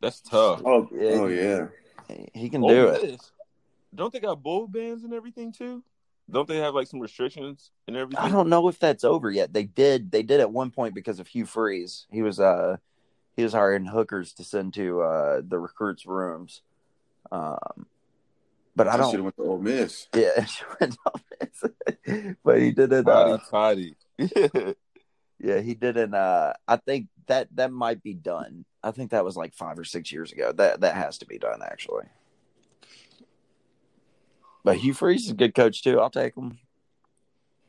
That's tough. Oh, Yeah. oh yeah. He can Ole do it. Don't they got bowl bans and everything too? Don't they have like some restrictions and everything? I don't know if that's over yet. They did. They did at one point because of Hugh Freeze. He was uh he was hiring hookers to send to uh the recruits' rooms. Um, but I should have don't. She went to Ole Miss. Yeah, but he didn't. Uh, Toddy, toddy. yeah, he didn't. Uh, I think that that might be done. I think that was like five or six years ago. That that has to be done actually. But Hugh Freeze is a good coach too. I'll take him.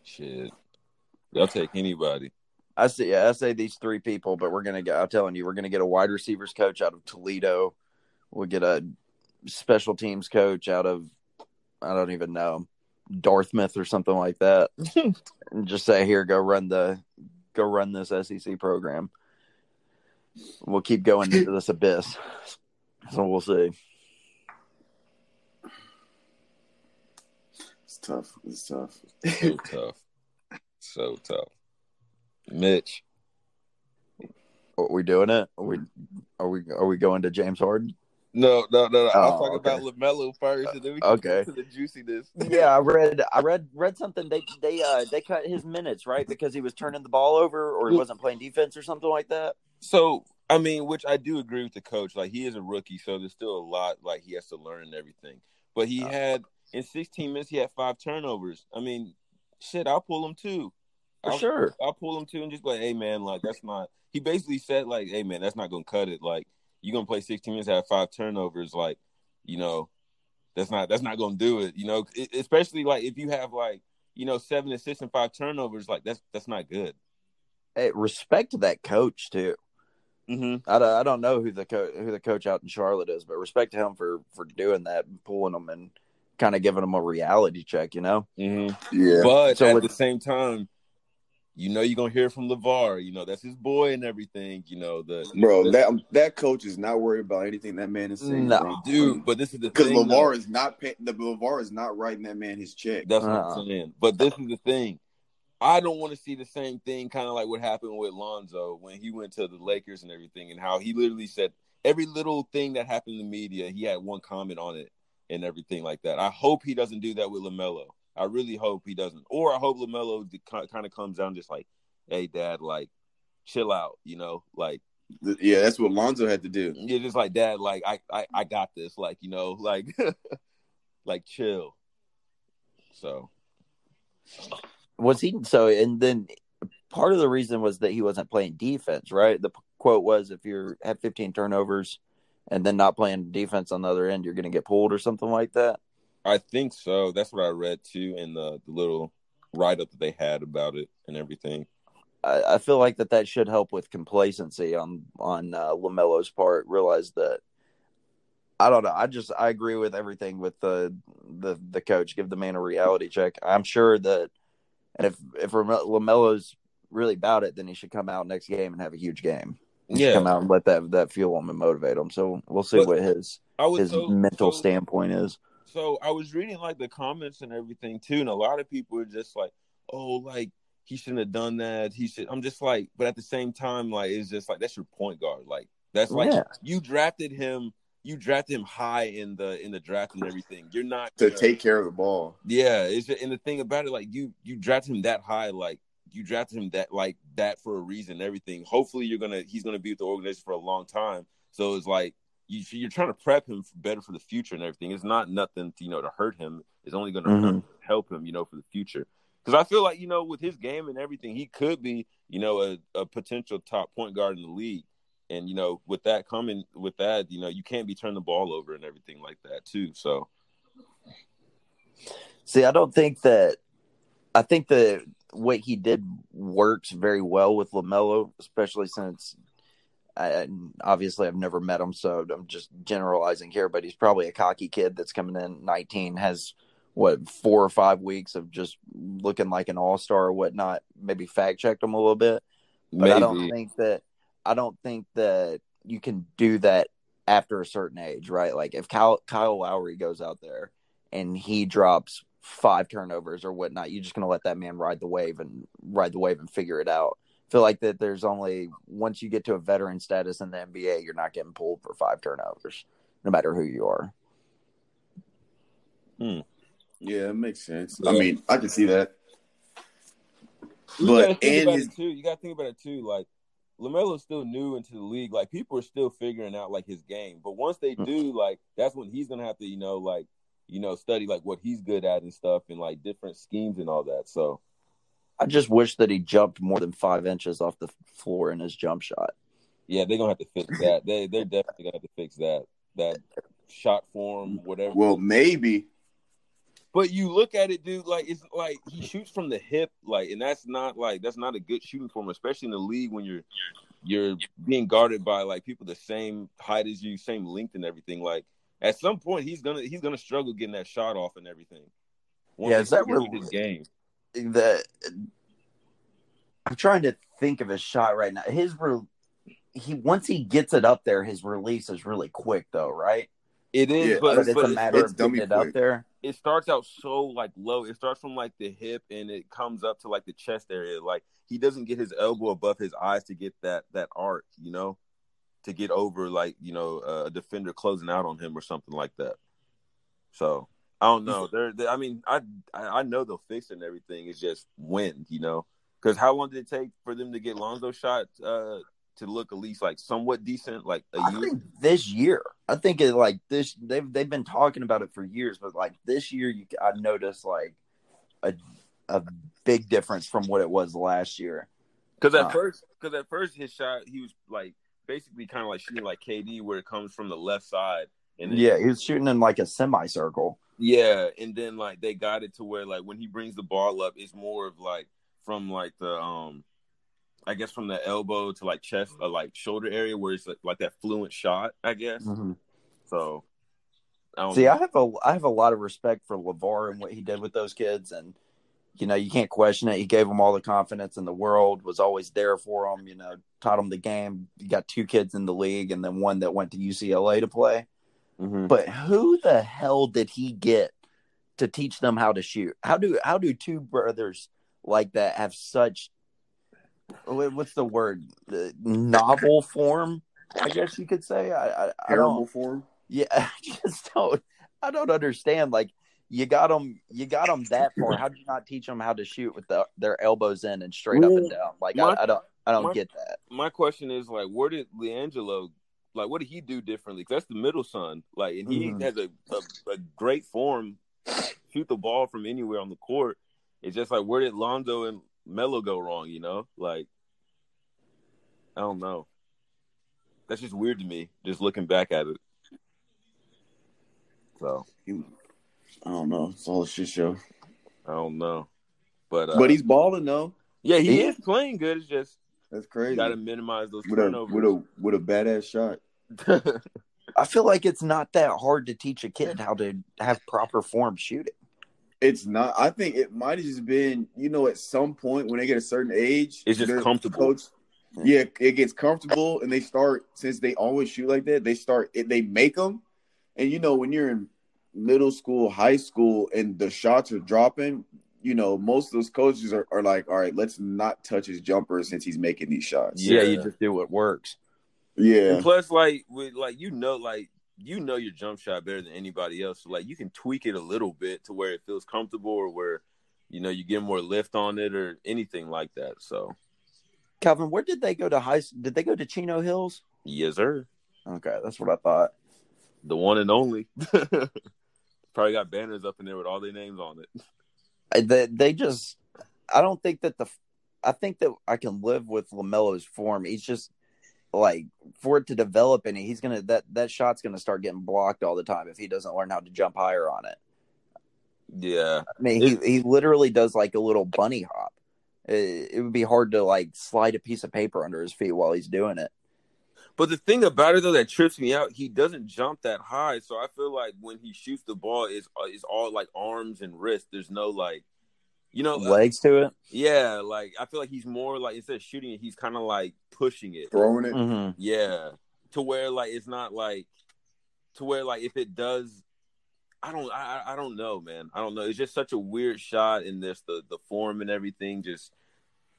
Shit. I'll take anybody. I say, yeah, I say these three people, but we're gonna get. I'm telling you, we're gonna get a wide receivers coach out of Toledo. We'll get a special teams coach out of I don't even know Dartmouth or something like that, and just say, "Here, go run the go run this SEC program." We'll keep going into this abyss, so we'll see. It's tough. It's tough. So tough. So tough. Mitch. Are we doing it? Are we are we are we going to James Harden? No, no, no, no. I'll Oh, talk okay. about Lamelo first, and then we can Okay. get to the juiciness. Yeah, I read I read read something. They they uh they cut his minutes right because he was turning the ball over or he wasn't playing defense or something like that. So, I mean, which I do agree with the coach. Like, he is a rookie, so there's still a lot like he has to learn and everything. But he Oh. had in 16 minutes, he had five turnovers. I mean, shit, I'll pull him too. For I'll, sure. I'll pull him too and just be like, hey man, like that's not. He basically said like, hey man, that's not gonna cut it. Like, you're gonna play 16 minutes, have five turnovers. Like, you know, that's not that's not gonna do it. You know, it, especially like if you have like you know seven assists and five turnovers, like that's that's not good. Hey, respect to that coach too. Mm-hmm. I don't, I don't know who the co- who the coach out in Charlotte is, but respect to him for for doing that and pulling them and kind of giving them a reality check. You know, Mm-hmm. Yeah. But So at with- the same time, you know you're gonna hear from LaVar. You know that's his boy and everything. You know the Bro, the- that um, that coach is not worried about anything that man is saying. No. bro. dude. But this is the because thing. though. LaVar is not pay, the LaVar is not writing that man his check. That's what Uh-uh. I'm saying. But this is the thing. I don't want to see the same thing, kind of like what happened with Lonzo when he went to the Lakers and everything, and how he literally said every little thing that happened in the media, he had one comment on it and everything like that. I hope he doesn't do that with Lamelo. I really hope he doesn't, or I hope Lamelo kind of comes down just like, "Hey, Dad, like, chill out," you know, like Yeah, that's what Lonzo had to do. you're just like, Dad, like, I, I, I got this, like, you know, like, like, chill. So. was he so? And then part of the reason was that he wasn't playing defense, right? The quote was, "If you have 15 turnovers and then not playing defense on the other end, you're going to get pulled or something like that." I think so. That's what I read too in the, the little write up that they had about it and everything. I, I feel like that that should help with complacency on on uh, Lamelo's part. Realize that I don't know. I just I agree with everything with the the the coach. Give the man a reality check. I'm sure that, and if if Lamelo's really about it, then he should come out next game and have a huge game. He Yeah. come out and let that that fuel him and motivate him. So we'll see But what his his so- mental so- standpoint is. So I was reading like the comments and everything too, and a lot of people were just like, "Oh, like he shouldn't have done that. He should." I'm just like, but at the same time, like it's just like that's your point guard. Like that's like Yeah. you drafted him. You drafted him high in the in the draft and everything. You're not to gonna- take care of the ball. Yeah, it's just, and the thing about it, like you you drafted him that high, like you drafted him that like that for a reason. Everything. Hopefully, you're gonna he's gonna be with the organization for a long time. So it's like you you're trying to prep him for better for the future and everything. It's not nothing to, you know to hurt him. It's only gonna Mhm. help him, you know, for the future. Because I feel like you know with his game and everything, he could be you know a, a potential top point guard in the league. And you know, with that coming, with that, you know, you can't be turning the ball over and everything like that too. So See, I don't think that. I think that what he did works very well with Lamelo, especially since. I, obviously, I've never met him, so I'm just generalizing here. But he's probably a cocky kid that's coming in 19, has what four or five weeks of just looking like an all star or whatnot. Maybe fact checked him a little bit, but I don't think that. I don't think that you can do that after a certain age, right? Like if Kyle, Kyle Lowry goes out there and he drops five turnovers or whatnot, you're just going to let that man ride the wave and ride the wave and figure it out. Feel like that there's only once you get to a veteran status in the NBA, you're not getting pulled for five turnovers, no matter who you are. Hmm. Yeah, it makes sense. Yeah. I mean, I can see that. You But- gotta and his- too. You gotta think about it too. Like Lamelo's still new into the league. Like people are still figuring out like his game. But once they Hmm. do, like that's when he's gonna have to, you know, like you know, study like what he's good at and stuff, and like different schemes and all that. So I just wish that he jumped more than five inches off the floor in his jump shot. yeah, they're gonna have to fix that. They they're definitely gonna have to fix that. That shot form, whatever. Well, maybe. But you look at it, dude. Like it's like he shoots from the hip, like, and that's not like that's not a good shooting form, especially in the league when you're you're being guarded by like people the same height as you, same length and everything. Like at some point, he's gonna he's gonna struggle getting that shot off and everything. Once Yeah, is that figure out his game? The I'm trying to think of his shot right now. His re- he once he gets it up there, his release is really quick though, right? It is, Yeah, but, But it's but a matter it's of getting dummy it up there. it starts out so like low. It starts from like the hip and it comes up to like the chest area. Like he doesn't get his elbow above his eyes to get that that arc, you know, to get over like you know a defender closing out on him or something like that. So I don't know. They're, they I mean, I I I know they'll fix it and everything. It's just when, you know, because how long did it take for them to get Lonzo shot uh, to look at least like somewhat decent, like a I year? think this year. I think it like this. They've they've been talking about it for years, but like this year, you I noticed like a a big difference from what it was last year. Because at Uh. first, because at first his shot, he was like basically kind of like shooting like KD, where it comes from the left side, and then, Yeah, he was shooting in like a semicircle. Yeah, and then like they got it to where like when he brings the ball up, it's more of like from like the um, I guess from the elbow to like chest or like shoulder area, where it's like, like that fluent shot, I guess. So, I don't See, know. I have a I have a lot of respect for LaVar and what he did with those kids, and you know you can't question it. He gave them all the confidence in the world, was always there for them. You know, taught them the game. You got two kids in the league, and then one that went to UCLA to play. Mhm. But who the hell did he get to teach them how to shoot? How do how do two brothers like that have such what's the word The novel form? I guess you could say. I I, I Terrible don't. form. Yeah, I just don't. I don't understand. Like you got them, you got them that far. How do you not teach them how to shoot with the, their elbows in and straight up and down? Like My- I, I don't, I don't my- get that. my question is like, where did LiAngelo, like, what did he do differently? 'Cause that's the middle son, like, and he Mhm. has a, a a great form, shoot the ball from anywhere on the court. It's just like, where did Lonzo and Melo go wrong? You know, like, I don't know. That's just weird to me, just looking back at it. So He- I don't know. It's all a shit show. I don't know, but uh, but he's balling though. Yeah, he, He- is playing good. It's just That's you crazy. got to minimize those with a turnovers. with a with a badass shot. I feel like it's not that hard to teach a kid how to have proper form shooting. It's not. I think it might have just been, you know, at some point when they get a certain age, It's just comfortable. Coach, yeah, it gets comfortable, and they start since they always shoot like that. They start. It, they make them, and you know, when you're in middle school, high school, and the shots are dropping, you know, most of those coaches are, are like, all right, let's not touch his jumper since he's making these shots. Yeah, Yeah. you just do what works. Yeah, And plus, like with like you know, like you know your jump shot better than anybody else. So like you can tweak it a little bit to where it feels comfortable or where you know you get more lift on it or anything like that. So Calvin, where did they go to high? Did they go to Chino Hills? yes, sir. Okay, that's what I thought. The one and only. Probably got banners up in there with all their names on it. I- They, they just, I don't think that the, I think that I can live with Lamelo's form. He's just like for it to develop it, he's gonna that that shot's gonna start getting blocked all the time if he doesn't learn how to jump higher on it. Yeah. I mean, he he literally does like a little bunny hop. It, it would be hard to like slide a piece of paper under his feet while he's doing it. But the thing about it though that trips me out, he doesn't jump that high. So I feel like when he shoots the ball, it's it's all like arms and wrists. There's no like, you know, uh, Legs to it. yeah. Like I feel like he's more like instead of shooting it, he's kind of like pushing it. throwing it. hmm Yeah, to where like it's not like to where like if it does, I don't I I I don't know, man. I don't know. It's just such a weird shot in this the the form and everything. Just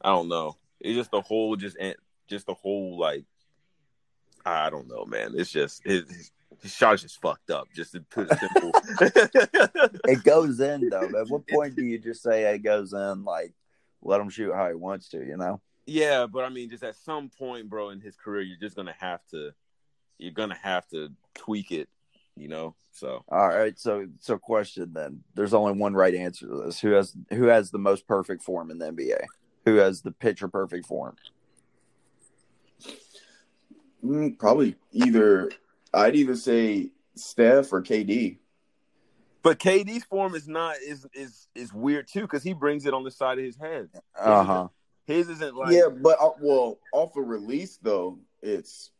I don't know. It's just the whole just and just the whole like I don't know, man. It's just his, his, his shot is just fucked up. Just to put it simple. It goes in though. At what point do you just say it goes in? Like, let him shoot how he wants to. You know. yeah, but I mean, just at some point, bro, in his career, you're just gonna have to you're gonna have to tweak it. You know, so. All right. So, so question then. There's only one right answer to this. Who has who has the most perfect form in the NBA? Who has the picture perfect form? Mm, probably either. I'd either say Steph or KD. But KD's form is not is is is weird too because he brings it on the side of his head. Uh huh. His isn't like yeah, but uh, well, off a release though, it's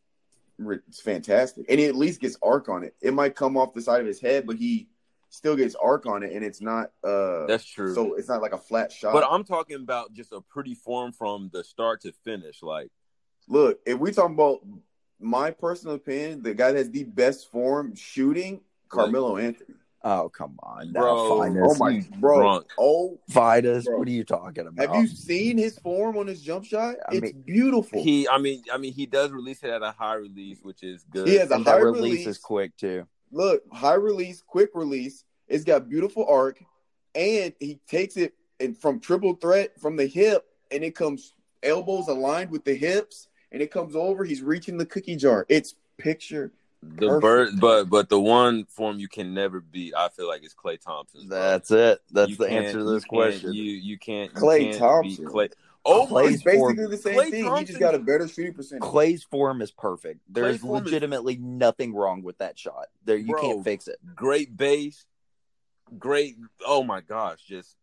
it's fantastic, and he at least gets arc on it. It might come off the side of his head, but he still gets arc on it, and it's not. uh that's true. So it's not like a flat shot. but I'm talking about just a pretty form from the start to finish. Like Look, if we talking about my personal opinion, the guy that has the best form shooting, Carmelo Anthony. Oh come on, now Bro, find Oh us. my, bro! drunk. Oh, Find What are you talking about? have you seen his form on his jump shot? I It's mean, beautiful. he, I mean, I mean, he does release it at a high release, which is good. He has a and high that release, release. is quick too. look, high release, quick release. It's got beautiful arc, and he takes it and from triple threat from the hip, and it comes elbows aligned with the hips, and it comes over. He's reaching the cookie jar. It's picture. the perfect. bird, but but the one form you can never beat, I feel like, is Klay Thompson. That's it. That's You the answer to this can't- question. You you can't you Klay can't Thompson. beat Klay. Oh Klay's It's basically form- the same Klay thing. he just got a better shooting percentage. Klay's form is perfect. There's form is- legitimately nothing wrong with that shot. There, you Bro. can't fix it. great base, great. Oh my gosh, just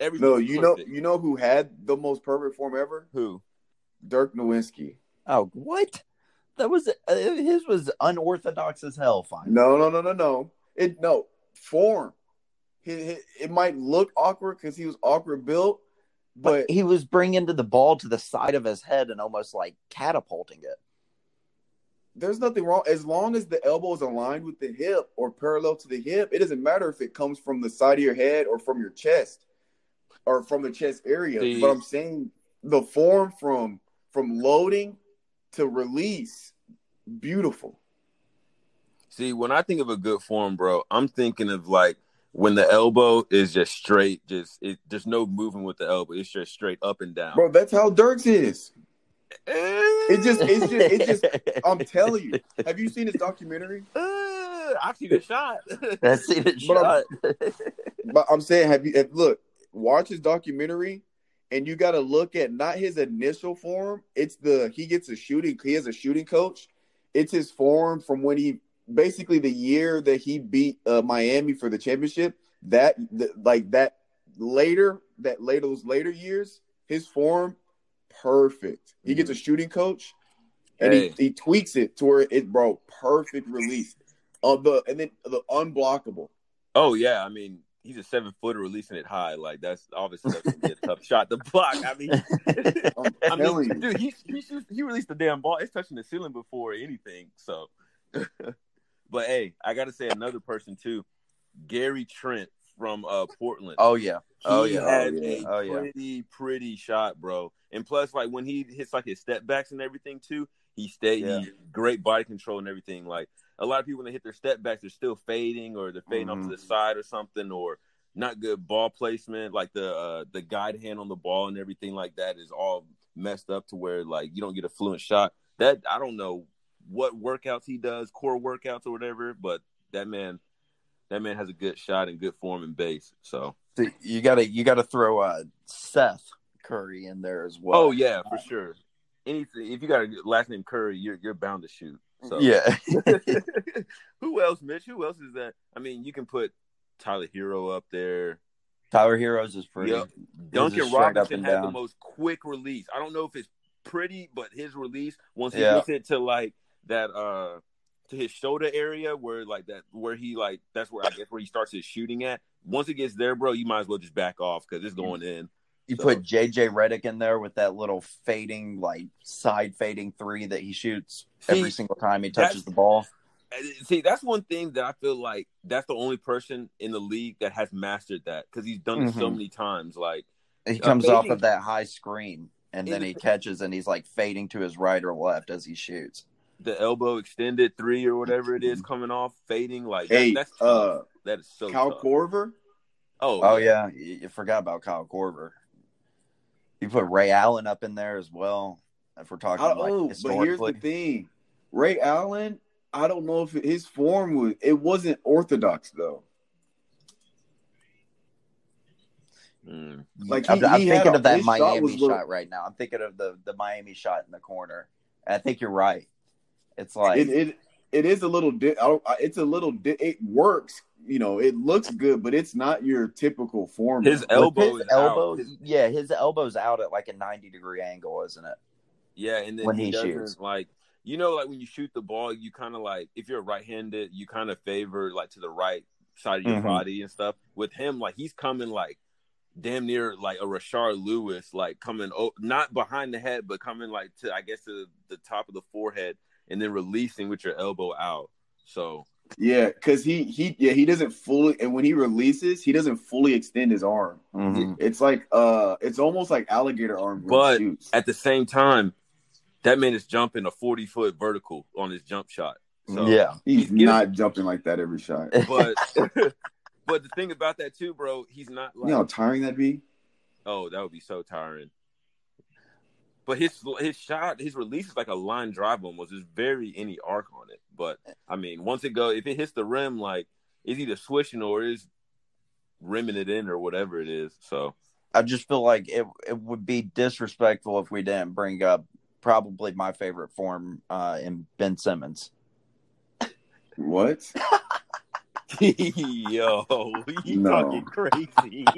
everything. No, you know, you know who had the most perfect form ever? who? Dirk Nowitzki. Oh, what? That was uh, his was unorthodox as hell. Fine. No, no, no, no, no. It no form. It, it, it might look awkward because he was awkward built, but But he was bringing to the ball to the side of his head and almost like catapulting it. there's nothing wrong as long as the elbow is aligned with the hip or parallel to the hip. It doesn't matter if it comes from the side of your head or from your chest or from the chest area. See- but I'm saying the form from from loading to release, beautiful. See, when I think of a good form, bro, I'm thinking of like when the elbow is just straight, just it. There's no moving with the elbow. It's just straight up and down. Bro, that's how Dirk's is. it It just it's just it just I'm telling you. Have you seen his documentary? Eh, I've seen the shot. I've seen the Shot. But I'm saying, have you if, look, watch his documentary, and you got to look at not his initial form. It's the he gets a shooting. He has a shooting coach. It's his form from when he basically the year that he beat uh, Miami for the championship. That the, like that later that later those later years his form, perfect. He gets a shooting coach, and Hey. he, he tweaks it to where it, bro, perfect release. Uh, the and then the unblockable. Oh yeah, I mean he's a seven footer releasing it high. Like that's obviously that's gonna be a tough shot to block. I mean, I mean, dude, he he he released the damn ball. It's touching the ceiling before anything. So, but hey, I got to say another person too, Gary Trent from uh Portland. Oh yeah. Oh he yeah. had Oh, yeah. a Oh, yeah. pretty pretty shot, bro. And plus, like when he hits like his step backs and everything too, he stay Yeah. he great body control and everything. Like a lot of people when they hit their step backs, they're still fading or they're fading off Mhm. to the side or something, or not good ball placement. Like the uh, the guide hand on the ball and everything like that is all messed up to where like you don't get a fluent shot. That I don't know what workouts he does, core workouts or whatever, but that man. That man has a good shot and good form and base. So So you gotta you gotta throw uh, Seth Curry in there as well. Oh yeah, for sure. Anything if you got a last name Curry, you're you're bound to shoot. So yeah. who else, Mitch? Who else is that? I mean, you can put Tyler Herro up there. Tyler Herro's is pretty. Yep. Duncan just straight up Robinson and had the most quick release. I don't know if it's pretty, but his release once he Yeah. gets it to like that uh to his shoulder area where like that where he like that's where I guess where he starts his shooting at. Once it gets there, bro, you might as well just back off because it's going in. You So- put JJ Redick in there with that little fading, like side fading three that he shoots See, every single time he touches the ball. See, that's one thing that I feel like that's the only person in the league that has mastered that because he's done it so Mhm. many times. Like, He Uh, comes off of that high screen and then he catches and he's like fading to his right or left as he shoots. the elbow extended three or whatever it is coming off, fading like that- Hey, that's tough. uh, that is so Cal tough. Korver. Oh, Oh yeah, you, you forgot about Kyle Korver. You put Ray Allen up in there as well. If we're talking I, like oh, but here's the thing: Ray Allen. I don't know if his form was. It wasn't orthodox though. Mm. Like, I'm, he- I'm thinking a- of that his shot Miami shot, little- right now. I'm thinking of the the Miami shot in the corner. And I think you're right. It's like It it it is a little. Di- I don't, it's a little. Di- it works. You know, it looks good, but it's not your typical form. His elbow his is elbow, out. Yeah, his elbow's out at like a 90 degree angle, isn't it? Yeah, and then When he, he shoots. like you know like when you shoot the ball, you kind of like if you're right-handed, you kind of favor like to the right side of your Mhm. body and stuff. With him, like he's coming like damn near like a Rashard Lewis, like coming oh, not behind the head, but coming like to I guess to the top of the forehead and then releasing with your elbow out. So Yeah, because he he yeah he doesn't fully and when he releases, he doesn't fully extend his arm. Mhm. It's like uh, it's almost like alligator arm But at the same time, that man is jumping a 40 foot vertical on his jump shot. So yeah, He's he's getting- not jumping like that every shot. but but the thing about that too, bro, he's not Like, You know how tiring that'd be. oh, that would be so tiring. But his his shot, his release is like a line drive almost. There's very any arc on it. But I mean, once it go, if it hits the rim, like it's either swishing or is rimming it in or whatever it is. So I just feel like it it would be disrespectful if we didn't bring up probably my favorite form uh, in Ben Simmons. What? Yo, you No. talking crazy.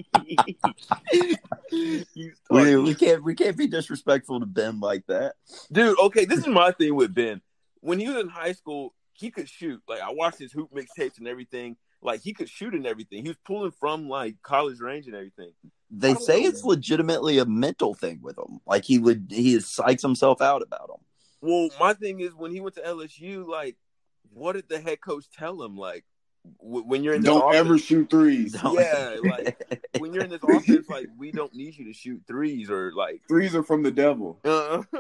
We, talking- we can't we can't be disrespectful to Ben like that. Dude, okay, this is my thing with Ben. When he was in high school, he could shoot. Like I watched his hoop mixtapes and everything. Like he could shoot and everything. He was pulling from like college range and everything. They say know, it's legitimately a mental thing with him. Like he would he psychs himself out about him. Well, my thing is when he went to LSU, like, what did the head coach tell him? Like, when you're in this Don't offense- ever shoot threes. Don't- Yeah, like when you're in this offense, like we don't need you to shoot threes or like. Threes are from the devil. Uh,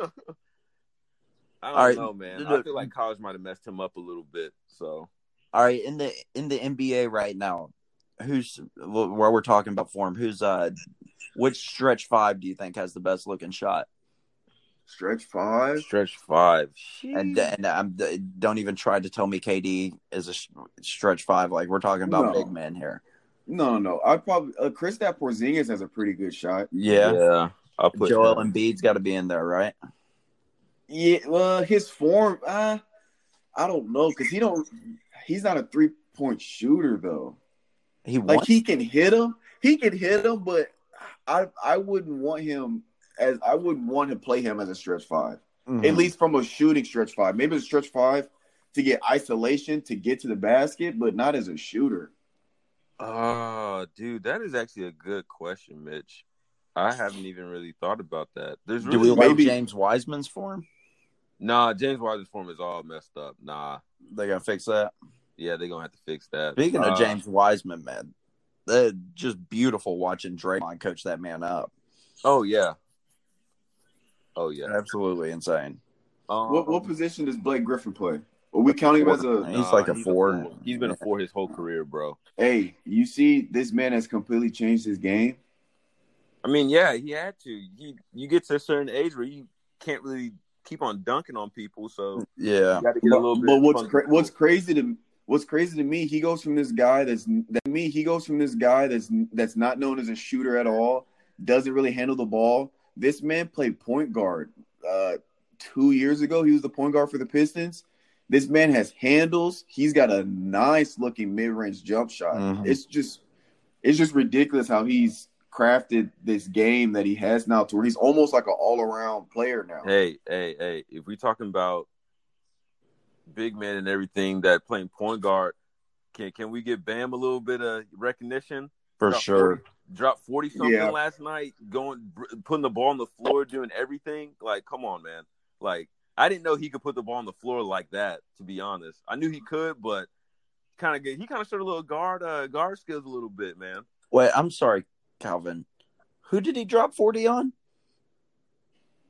I don't All right. know, man. I feel like college might have messed him up a little bit. So All right, in the in the NBA right now, who's where we're talking about form? Who's uh, which stretch five do you think has the best looking shot? Stretch five. stretch five. And and I'm don't even try to tell me KD is a stretch five. Like we're talking about No. big men here. No, no. I'd probably uh, Kristaps Porzingis has a pretty good shot. Yeah, yeah. I'll put Joel him. Embiid's got to be in there, right? Yeah, well, his form, uh, I don't know, because he don't. He's not a three point shooter though. He Like wants he can hit him, he can hit him, but I I wouldn't want him as I would want to play him as a stretch 5 Mhm. at least from a shooting stretch five. Maybe a stretch five to get isolation to get to the basket, but not as a shooter. Oh, dude, that is actually a good question, Mitch. I haven't even really thought about that. There's Do we love maybe- James Wiseman's form? nah. James Wiseman's form is all messed up. Nah, They gotta fix that. yeah, they're gonna have to fix that. Speaking Uh, of James Wiseman, man, that just beautiful watching Draymond coach that man up. oh yeah, oh yeah. Absolutely insane. Um, What what position does Blake Griffin play? Are we counting him as a? He's like a he's four. He's been a four his whole career, bro. Hey, you see, this man has completely changed his game. I mean, yeah, he had to. He you get to a certain age where you can't really keep on dunking on people, so Yeah. you got to get a little But, bit. but what's cra- what's crazy to what's crazy to me, he goes from this guy that's that me he goes from this guy that's that's not known as a shooter at all, doesn't really handle the ball. This man played point guard uh, two years ago. He was the point guard for the Pistons. This man has handles. He's got a nice looking mid range jump shot. Mhm. It's just it's just ridiculous how he's crafted this game that he has now to where he's almost like an all around player now. Hey, hey, hey! If we're talking about big men and everything that playing point guard, can can we give Bam a little bit of recognition? For Drop sure. 40 dropped forty something Yeah. last night, going putting the ball on the floor, doing everything. Like, come on, man! Like, I didn't know he could put the ball on the floor like that. To be honest, I knew he could, but kind of he kind of showed a little guard uh, guard skills a little bit, man. Wait, I'm sorry, Calvin. Who did he drop 40 on?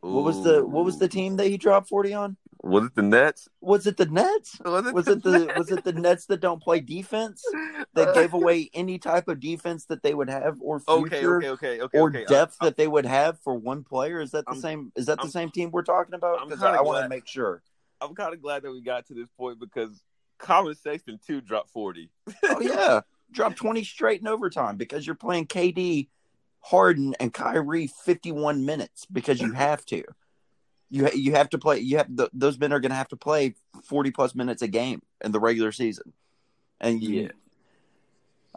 What was the what was the team that he dropped 40 on? Was it the Nets? Was it the Nets? Was it Was it the was it the Nets that don't play defense? That gave away any type of defense that they would have or future okay, okay, okay, or okay. depth I- I- that they would have for one player? Is that the I'm- same is that the I'm- same team we're talking about? I'm Because kinda I want to make sure. I'm kind of glad that we got to this point because Collin Sexton too dropped forty. Oh yeah. Drop 20 straight in overtime because you're playing KD, Harden, and Kyrie 51 minutes because you have to. You you have to play. You have th- those men are going to have to play 40 plus minutes a game in the regular season, and you, Yeah.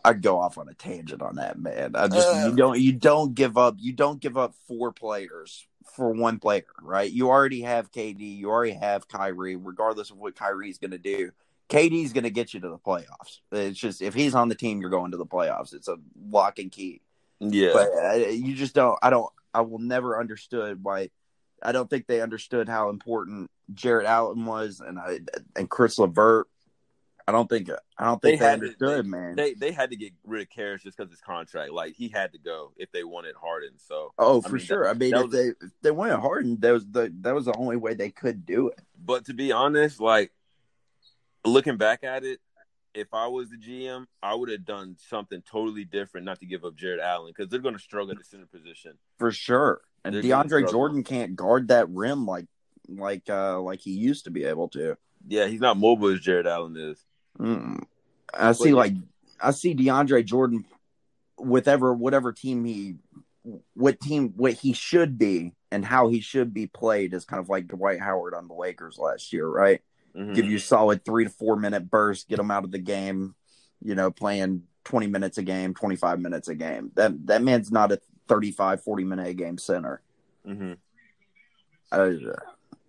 I'd go off on a tangent on that, man. I just Uh. you don't you don't give up you don't give up four players for one player, right? You already have KD, you already have Kyrie, regardless of what Kyrie's going to do. KD's going to get you to the playoffs. It's just if he's on the team, you're going to the playoffs. It's a lock and key. Yeah, But uh, you just don't. I don't. I will never understood why. I don't think they understood how important Jarrett Allen was, and I and Caris LeVert. I don't think. I don't think They they, had to- understood, man. they they had to get rid of Caris just because his contract. Like he had to go if they wanted Harden. So, oh, I for mean, sure. that- I mean, if was- they if they went Harden, that was the that was the only way they could do it. but to be honest, like looking back at it, if I was the GM, I would have done something totally different, not to give up Jarrett Allen because they're going to struggle at the center position. for sure. And They're DeAndre. Jordan can't guard that rim like like uh like he used to be able to. Yeah, he's not mobile as Jarrett Allen is. Mm. I see like I see DeAndre Jordan with ever whatever team he what team what he should be and how he should be played is kind of like Dwight Howard on the Lakers last year, right? Mhm. Give you solid three to four minute burst, get him out of the game, you know, playing 20 minutes a game, 25 minutes a game. That that man's not a 35, 40 minute a game center. Mhm. I,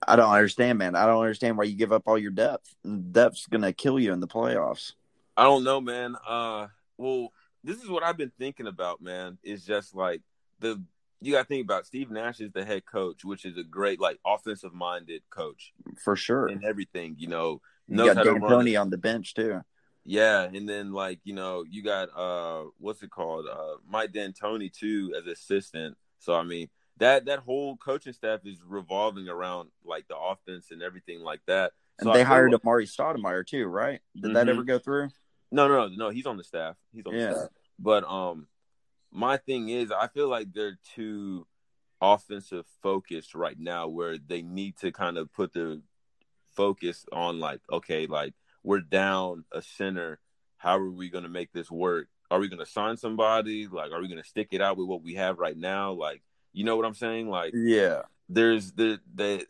I don't understand, man. I don't understand why you give up all your depth. Depth's gonna kill you in the playoffs. I don't know, man. Uh, well, this is what I've been thinking about, man. Is just like the you got to think about Steve Nash is the head coach, which is a great like offensive minded coach For sure. and everything. You know, You got how to run D'Antoni on the bench too. Yeah, and then like you know you got uh what's it called uh Mike D'Antoni too as assistant. So I mean that that whole coaching staff is revolving around like the offense and everything like that. And So they I hired like- Amar'e Stoudemire too, right? Did that Mhm. ever go through? No, no, no, no. He's on the staff. He's on Yeah. the staff. But um, my thing is, I feel like they're too offensive focused right now, where they need to kind of put the focus on like, okay, like we're down a center. How are we going to make this work? Are we going to sign somebody? Like, are we going to stick it out with what we have right now? Like, you know what I'm saying? Like, Yeah. there's the the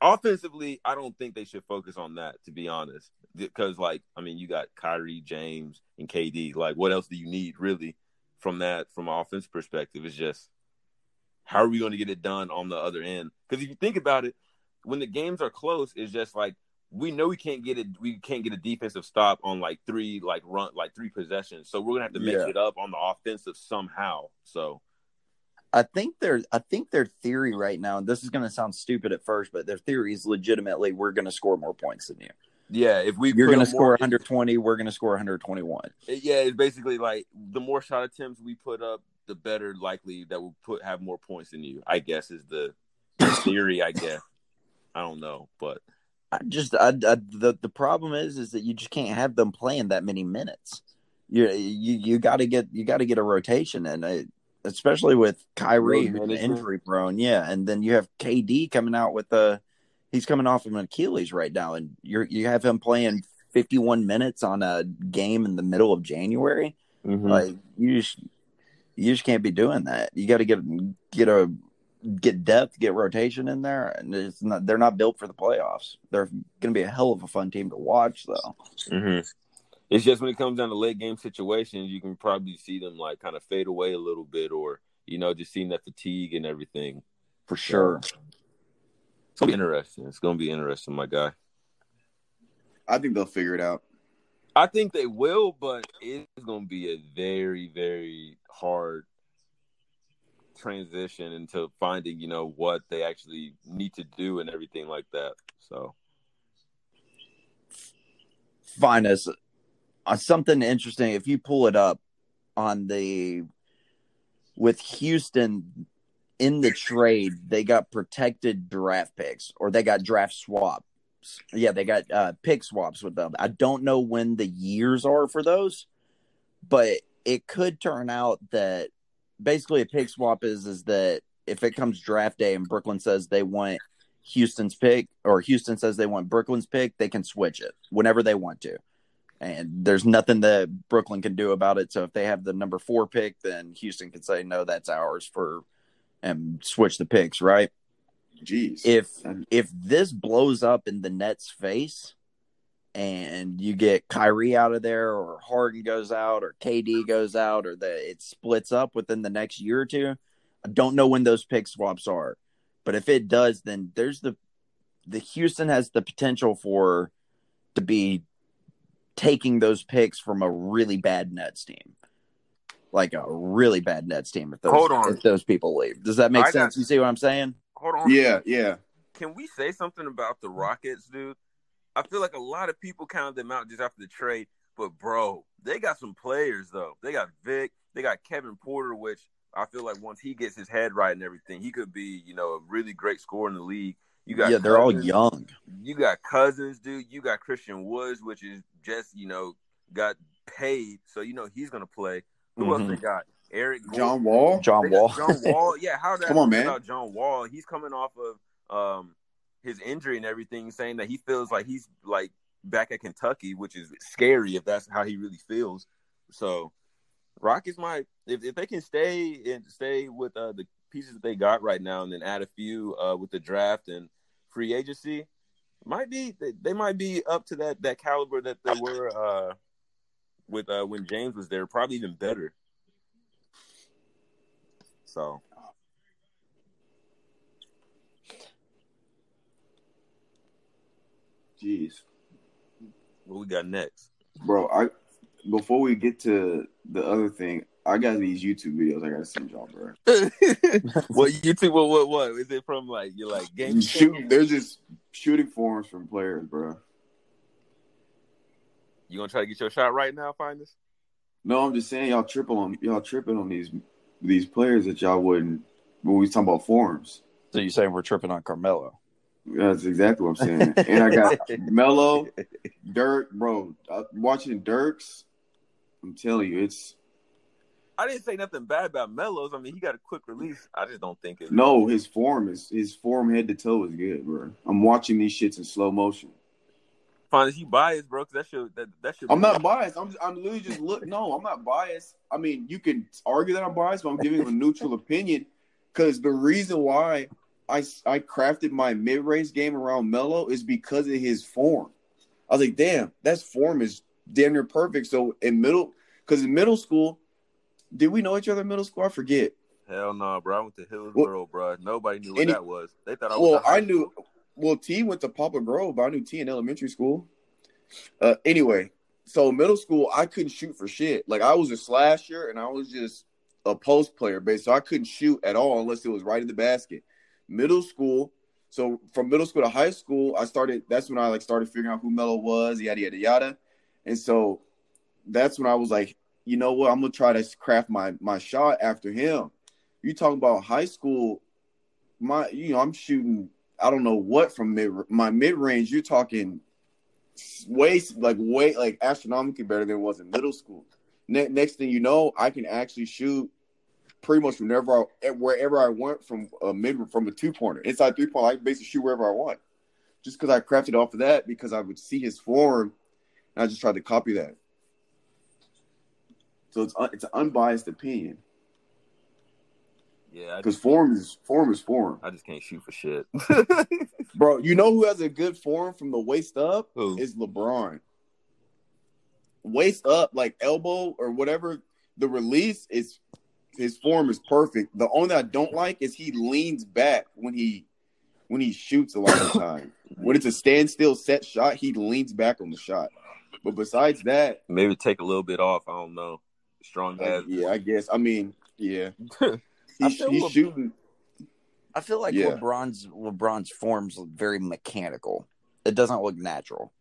offensively, I don't think they should focus on that to be honest. Because like, I mean, you got Kyrie, James, and KD. Like, what else do you need really from that from an offense perspective? It's just how are we going to get it done on the other end? Because if you think about it, when the games are close, it's just like we know we can't get it. We can't get a defensive stop on like three, like run, like three possessions. So we're gonna have to mix Yeah. it up on the offensive somehow. So I think their I think their theory right now, and this is to sound stupid at first, but their theory is legitimately we're to score more points than you. yeah, if we You're up score more- 120, we're to score 121. It- uh, yeah, it's basically like the more shot attempts we put up, the better likely that we'll put have more points than you. I guess is the theory. I guess I don't know, but I just I, I, the the problem is is that you just can't have them playing that many minutes. You you you got to get you got to get a rotation and especially with Kyrie who's injury prone. Yeah, and then you have KD coming out with the he's coming off of an Achilles right now, and you're you have him playing 51 minutes on a game in the middle of January. Mm-hmm. Like you just you just can't be doing that. You got to get get a get depth, get rotation in there, and it's not. They're not built for the playoffs. They're going to be a hell of a fun team to watch, though. hmm It's just when it comes down to late game situations, you can probably see them like kind of fade away a little bit, or you know, just seeing that fatigue and everything. For sure. It's gonna be interesting. It's gonna be interesting, my guy. I think they'll figure it out. I think they will, but it's gonna be a very, very hard transition into finding, you know, what they actually need to do and everything like that. So Find us uh, something interesting. If you pull it up on the with Houston in the trade, they got protected draft picks or they got draft swaps. Yeah, they got uh, pick swaps with them. I don't know when the years are for those, but it could turn out that basically a pick swap is is that if it comes draft day and Brooklyn says they want Houston's pick or Houston says they want Brooklyn's pick, they can switch it whenever they want to. And there's nothing that Brooklyn can do about it. So if they have the number four pick, then Houston can say, no, that's ours for and switch the picks, right? Jeez. If if this blows up in the Nets' face and you get Kyrie out of there or Harden goes out or KD goes out or that it splits up within the next year or two, I don't know when those pick swaps are. But if it does, then there's the the Houston has the potential for to be taking those picks from a really bad Nets team. Like a really bad Nets team if those Hold on. if those people leave. Does that make I got- sense? You see what I'm saying? hold on. yeah, yeah. Can we say something about the Rockets, dude? I feel like a lot of people counted them out just after the trade, but bro, they got some players though. They got Vic, they got Kevin Porter, which I feel like once he gets his head right and everything, he could be, you know, a really great scorer in the league. You got yeah, they're all young. You got Cousins, dude. You got Christian Woods, which is just, you know, got paid, so you know he's gonna play. Who Mhm. else they got? Eric Gordon. John Wall. John Wall. John Wall. Yeah, how did I Come on, man. About John Wall, he's coming off of um his injury and everything, saying that he feels like he's like back at Kentucky, which is scary if that's how he really feels. So, Rockets might if, if they can stay and stay with uh, the pieces that they got right now, and then add a few uh, with the draft and free agency, might be they, might be up to that that caliber that they were uh, with uh, when James was there, probably even better. So. Jeez, What we got next? bro. I before we get to the other thing, I got these YouTube videos I gotta send y'all, bro. what YouTube? What? What? What is it from? Like you're like game Shoot, they're just shooting forms from players, bro. You gonna try to get your shot right now? Find this. No, I'm just saying y'all tripping on y'all tripping on these these players that y'all wouldn't when we talking about forms. So you saying we're tripping on Carmelo? That's exactly what I'm saying. and I got Melo, Dirk, bro. I'm watching Dirks. I'm telling you, it's I didn't say nothing bad about Melos. I mean, he got a quick release. I just don't think it. no. His form is his form head to toe is good, bro. I'm watching these shits in slow motion. Find you biased, bro. 'cause that should that that should. I'm be- not biased. I'm I'm literally just look. No, I'm not biased. I mean, you can argue that I'm biased, but I'm giving a neutral opinion because the reason why I I crafted my mid range game around Melo is because of his form. I was like, damn, that form is damn near perfect. So in middle, because in middle school, did we know each other in middle school? I forget. Hell no, bro. I went to Hillsboro, bro. Nobody knew what that was. They thought I was. Well, I knew. school. Well, T went to Papa Grove, but I knew T in elementary school. Uh, anyway, so middle school, I couldn't shoot for shit. Like I was a slasher, and I was just a post player, base. So I couldn't shoot at all unless it was right in the basket. Middle school, so from middle school to high school, I started. That's when I like started figuring out who Melo was, yada yada yada. And so that's when I was like, you know what? I'm gonna try to craft my my shot after him. You talking about high school? My, you know, I'm shooting. I don't know what from mid my mid range. You're talking way like way like astronomically better than it was in middle school. Ne- next thing you know, I can actually shoot pretty much whenever I eh, wherever I want from a mid from a two pointer inside three point. I can basically shoot wherever I want, just because I crafted off of that because I would see his form, and I just tried to copy that. So it's it's an unbiased opinion Yeah, because form is form is form, I just can't shoot for shit. bro. You know who has a good form from the waist up Who? is LeBron. Waist up, like elbow or whatever, the release is his form is perfect. The only thing I don't like is he leans back when he when he shoots a lot of time. when it's a standstill set shot, he leans back on the shot. But besides that, Maybe take a little bit off. I don't know. Strong ass. yeah, I guess. I mean, yeah, I he's, feel he's Le- shooting. I feel like Yeah. LeBron's LeBron's forms look very mechanical. It doesn't look natural.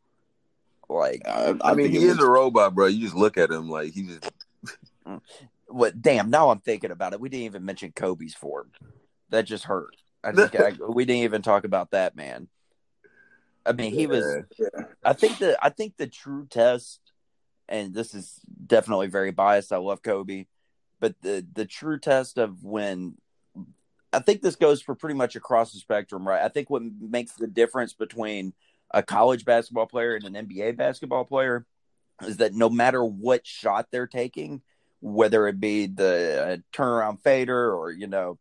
Like I, I, mean, he it is looks- a robot, bro. You just look at him like he just. what? Damn! Now I'm thinking about it. We didn't even mention Kobe's form. That just hurt. I think I, we didn't even talk about that man. I mean, he was. I think the I think the true test, and this is definitely very biased. I love Kobe, but the the true test of when I think this goes for pretty much across the spectrum, right? I think what makes the difference between a college basketball player and an NBA basketball player is that no matter what shot they're taking, whether it be the uh, turnaround fader or you know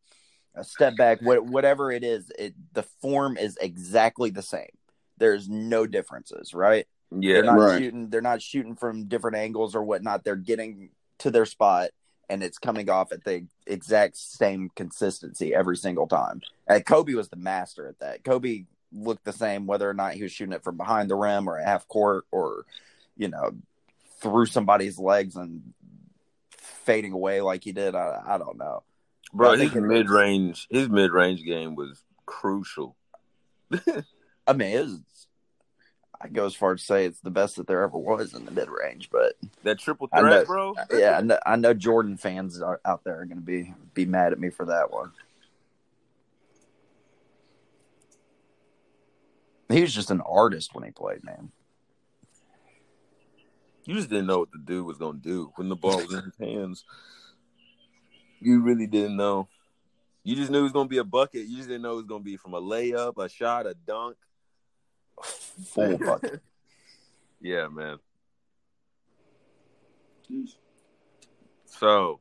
a step back, what, whatever it is, it, the form is exactly the same. There's no differences, right? Yeah, They're not Right. shooting. They're not shooting from different angles or whatnot. They're getting to their spot, and it's coming off at the exact same consistency every single time. And Kobe was the master at that. Kobe looked the same whether or not he was shooting it from behind the rim or at half court or, you know, through somebody's legs and fading away like he did. I, I don't know. bro. His mid range, his mid range game was crucial. I mean, it was, I go as far as to say it's the best that there ever was in the mid range, but That triple I know. threat, bro. yeah, I know, I know Jordan fans are, out there are going to be be mad at me for that one. He was just an artist when he played, man. You just didn't know what the dude was gonna do when the ball was in his hands. You really didn't know. You just knew it was gonna be a bucket. You just didn't know it was gonna be from a layup, a shot, a dunk. a Full bucket. Yeah, man. So,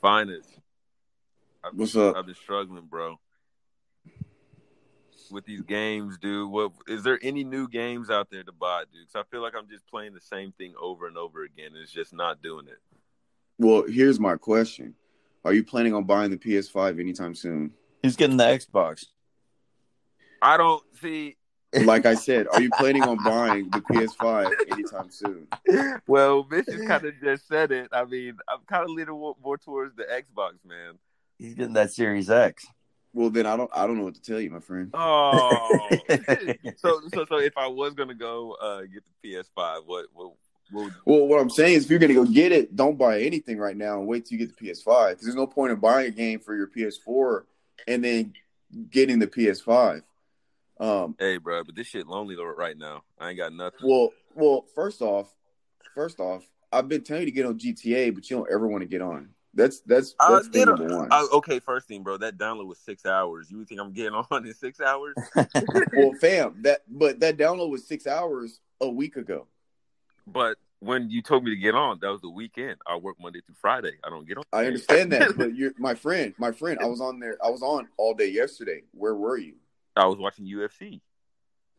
finest. I've, What's up? I've been struggling, bro. With these games, dude. What is there any new games out there to buy, dude? Because I feel like I'm just playing the same thing over and over again. And it's just not doing it. Well, here's my question: Are you planning on buying the PS5 anytime soon? He's getting the Xbox. I don't see. Like I said, are you planning on buying the PS5 anytime soon? Well, Mitch just kind of just said it. I mean, I'm kind of leaning more, more towards the Xbox, man. He's getting that Series X. Well, then I don't. I don't know what to tell you, my friend. Oh, so so so if I was gonna go uh, get the PS5, what what, what Well, what I'm saying is, if you're gonna go get it, don't buy anything right now and wait till you get the PS5. Because there's no point in buying a game for your PS4 and then getting the PS5. Um, hey, bro, but this shit lonely though right now. I ain't got nothing. well, well, first off, first off, I've been telling you to get on GTA, but you don't ever want to get on. That's that's that's thing number one. Uh, okay, first thing, bro, that download was six hours. You think I'm getting on in six hours? well, fam, that but that download was six hours a week ago. but when you told me to get on, that was the weekend. I work Monday through Friday. I don't get on. I understand that, but you're my friend. My friend, I was on there. I was on all day yesterday. Where were you? I was watching UFC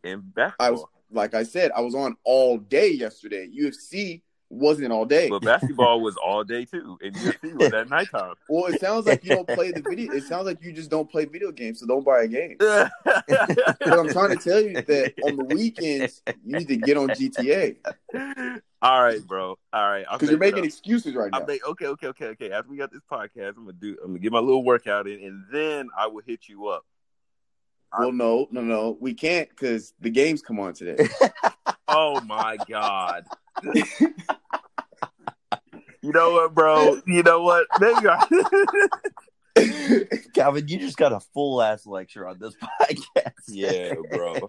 and basketball. I was like I said, I was on all day yesterday. UFC wasn't all day. But basketball was all day too, and UFC was at nighttime. Well, it sounds like you don't play the video. It sounds like you just don't play video games, so don't buy a game. But I'm trying to tell you that on the weekends you need to get on GTA All right, bro. All right, because you're making excuses right now. I now. make okay, okay, okay, okay. After we got this podcast, I'm gonna do. I'm gonna get my little workout in, and then I will hit you up. Well, no, no, no, we can't because the games come on today. Oh my god. you know what, bro? You know what? Maybe I- Calvin, you just got a full ass lecture on this podcast. yeah, bro.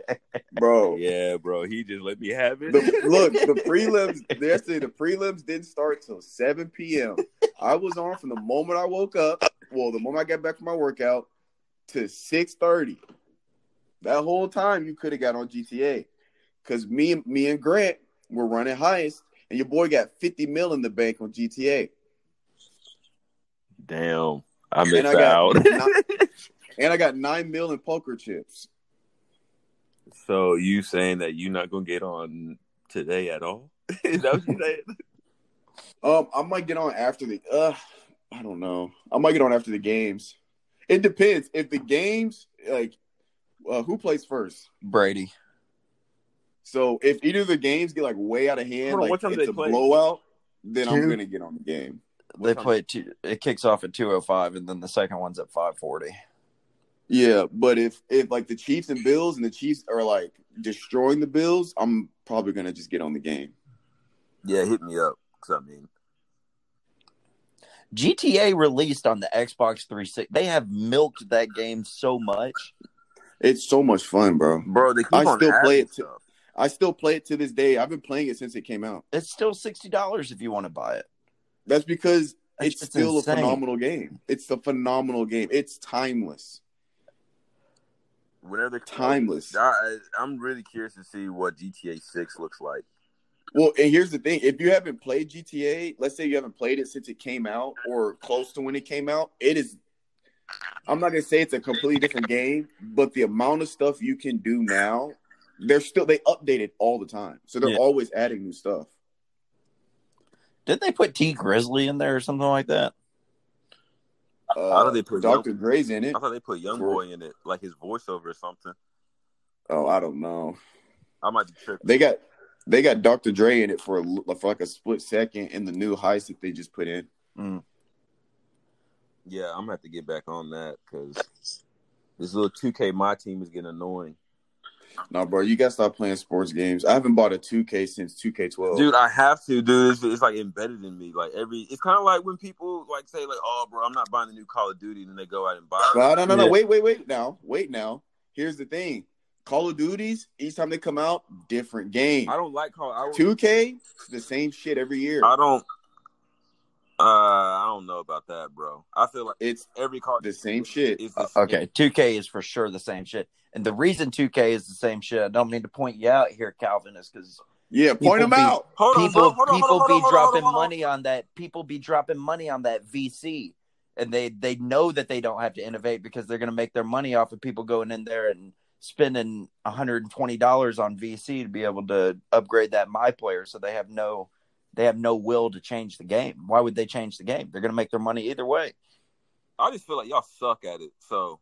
Bro, Yeah, bro. He just let me have it. the, look, the prelims. yesterday, the prelims didn't start till 7 p.m. I was on from the moment I woke up. Well, the moment I got back from my workout to 6:30. That whole time you could have got on GTA, because me, and me and Grant were running heists, and your boy got 50 mil in the bank on GTA, Damn, I missed I got- out. and I got nine mil in poker chips. so you saying that you're not gonna get on today at all? Is that what you saying? Um, I might get on after the. Uh, I don't know. I might get on after the games. It depends. If the games like, uh, who plays first? Brady. So if either of the games get like way out of hand, on, like what time it's they a play? blowout, then I'm gonna get on the game. What They time? play two. It kicks off at two oh five, and then the second one's at five forty. Yeah, but if if like the Chiefs and Bills and the Chiefs are like destroying the Bills, I'm probably gonna just get on the game. Yeah, hit me up. Cause I mean, GTA released on the Xbox 360. They have milked that game so much. It's so much fun, bro. bro, they keep I on still play it to- stuff. I still play it to this day. I've been playing it since it came out. It's still sixty dollars if you want to buy it. That's because That's it's still insane. a phenomenal game. It's a phenomenal game. It's timeless. Whenever they Timeless. I, I'm really curious to see what GTA Six looks like. Well, and here's the thing: if you haven't played GTA, let's say you haven't played it since it came out or close to when it came out, it is. I'm not gonna say it's a completely different game, but the amount of stuff you can do now, they're still they update it all the time, so they're Yeah. always adding new stuff. Didn't they put Tee Grizzley in there or something like that? Uh, How do they put Dr. Gray's in it? I thought they put Young Boy in it, like his voiceover or something. Oh, I don't know. I might be tripping. They got they got Dr. Dre in it for a, for like a split second in the new heist that they just put in. Mm. Yeah, I'm gonna have to get back on that because this little 2K my team is getting annoying. No, bro, you gotta stop playing sports games. I haven't bought a 2K since 2K12. Dude, I have to, dude. It's, it's like embedded in me. Like every, it's kind of like when people like say like, "Oh, bro, I'm not buying the new Call of Duty," and then they go out and buy. it. No, no, no, no. Yeah. Wait, wait, wait. Now, wait. Now, here's the thing: Call of Duties. Each time they come out, different game. I don't like Call. I, 2K, it's the same shit every year. I don't. Uh, I don't know about that, bro. I feel like It's every Call the same shit. the Uh, Okay, 2K is for sure the same shit. And the reason 2K is the same shit, I don't mean to point you out here, Calvin, is because Yeah, point them be- out. Hold people bro. Hold on, people hold on, be dropping hold on, hold on. money on that. People be dropping money on that VC, and they they know that they don't have to innovate because they're going to make their money off of people going in there and spending 120 dollars on VC to be able to upgrade that my player. So they have no they have no will to change the game. Why would they change the game? They're going to make their money either way. I just feel like y'all suck at it. So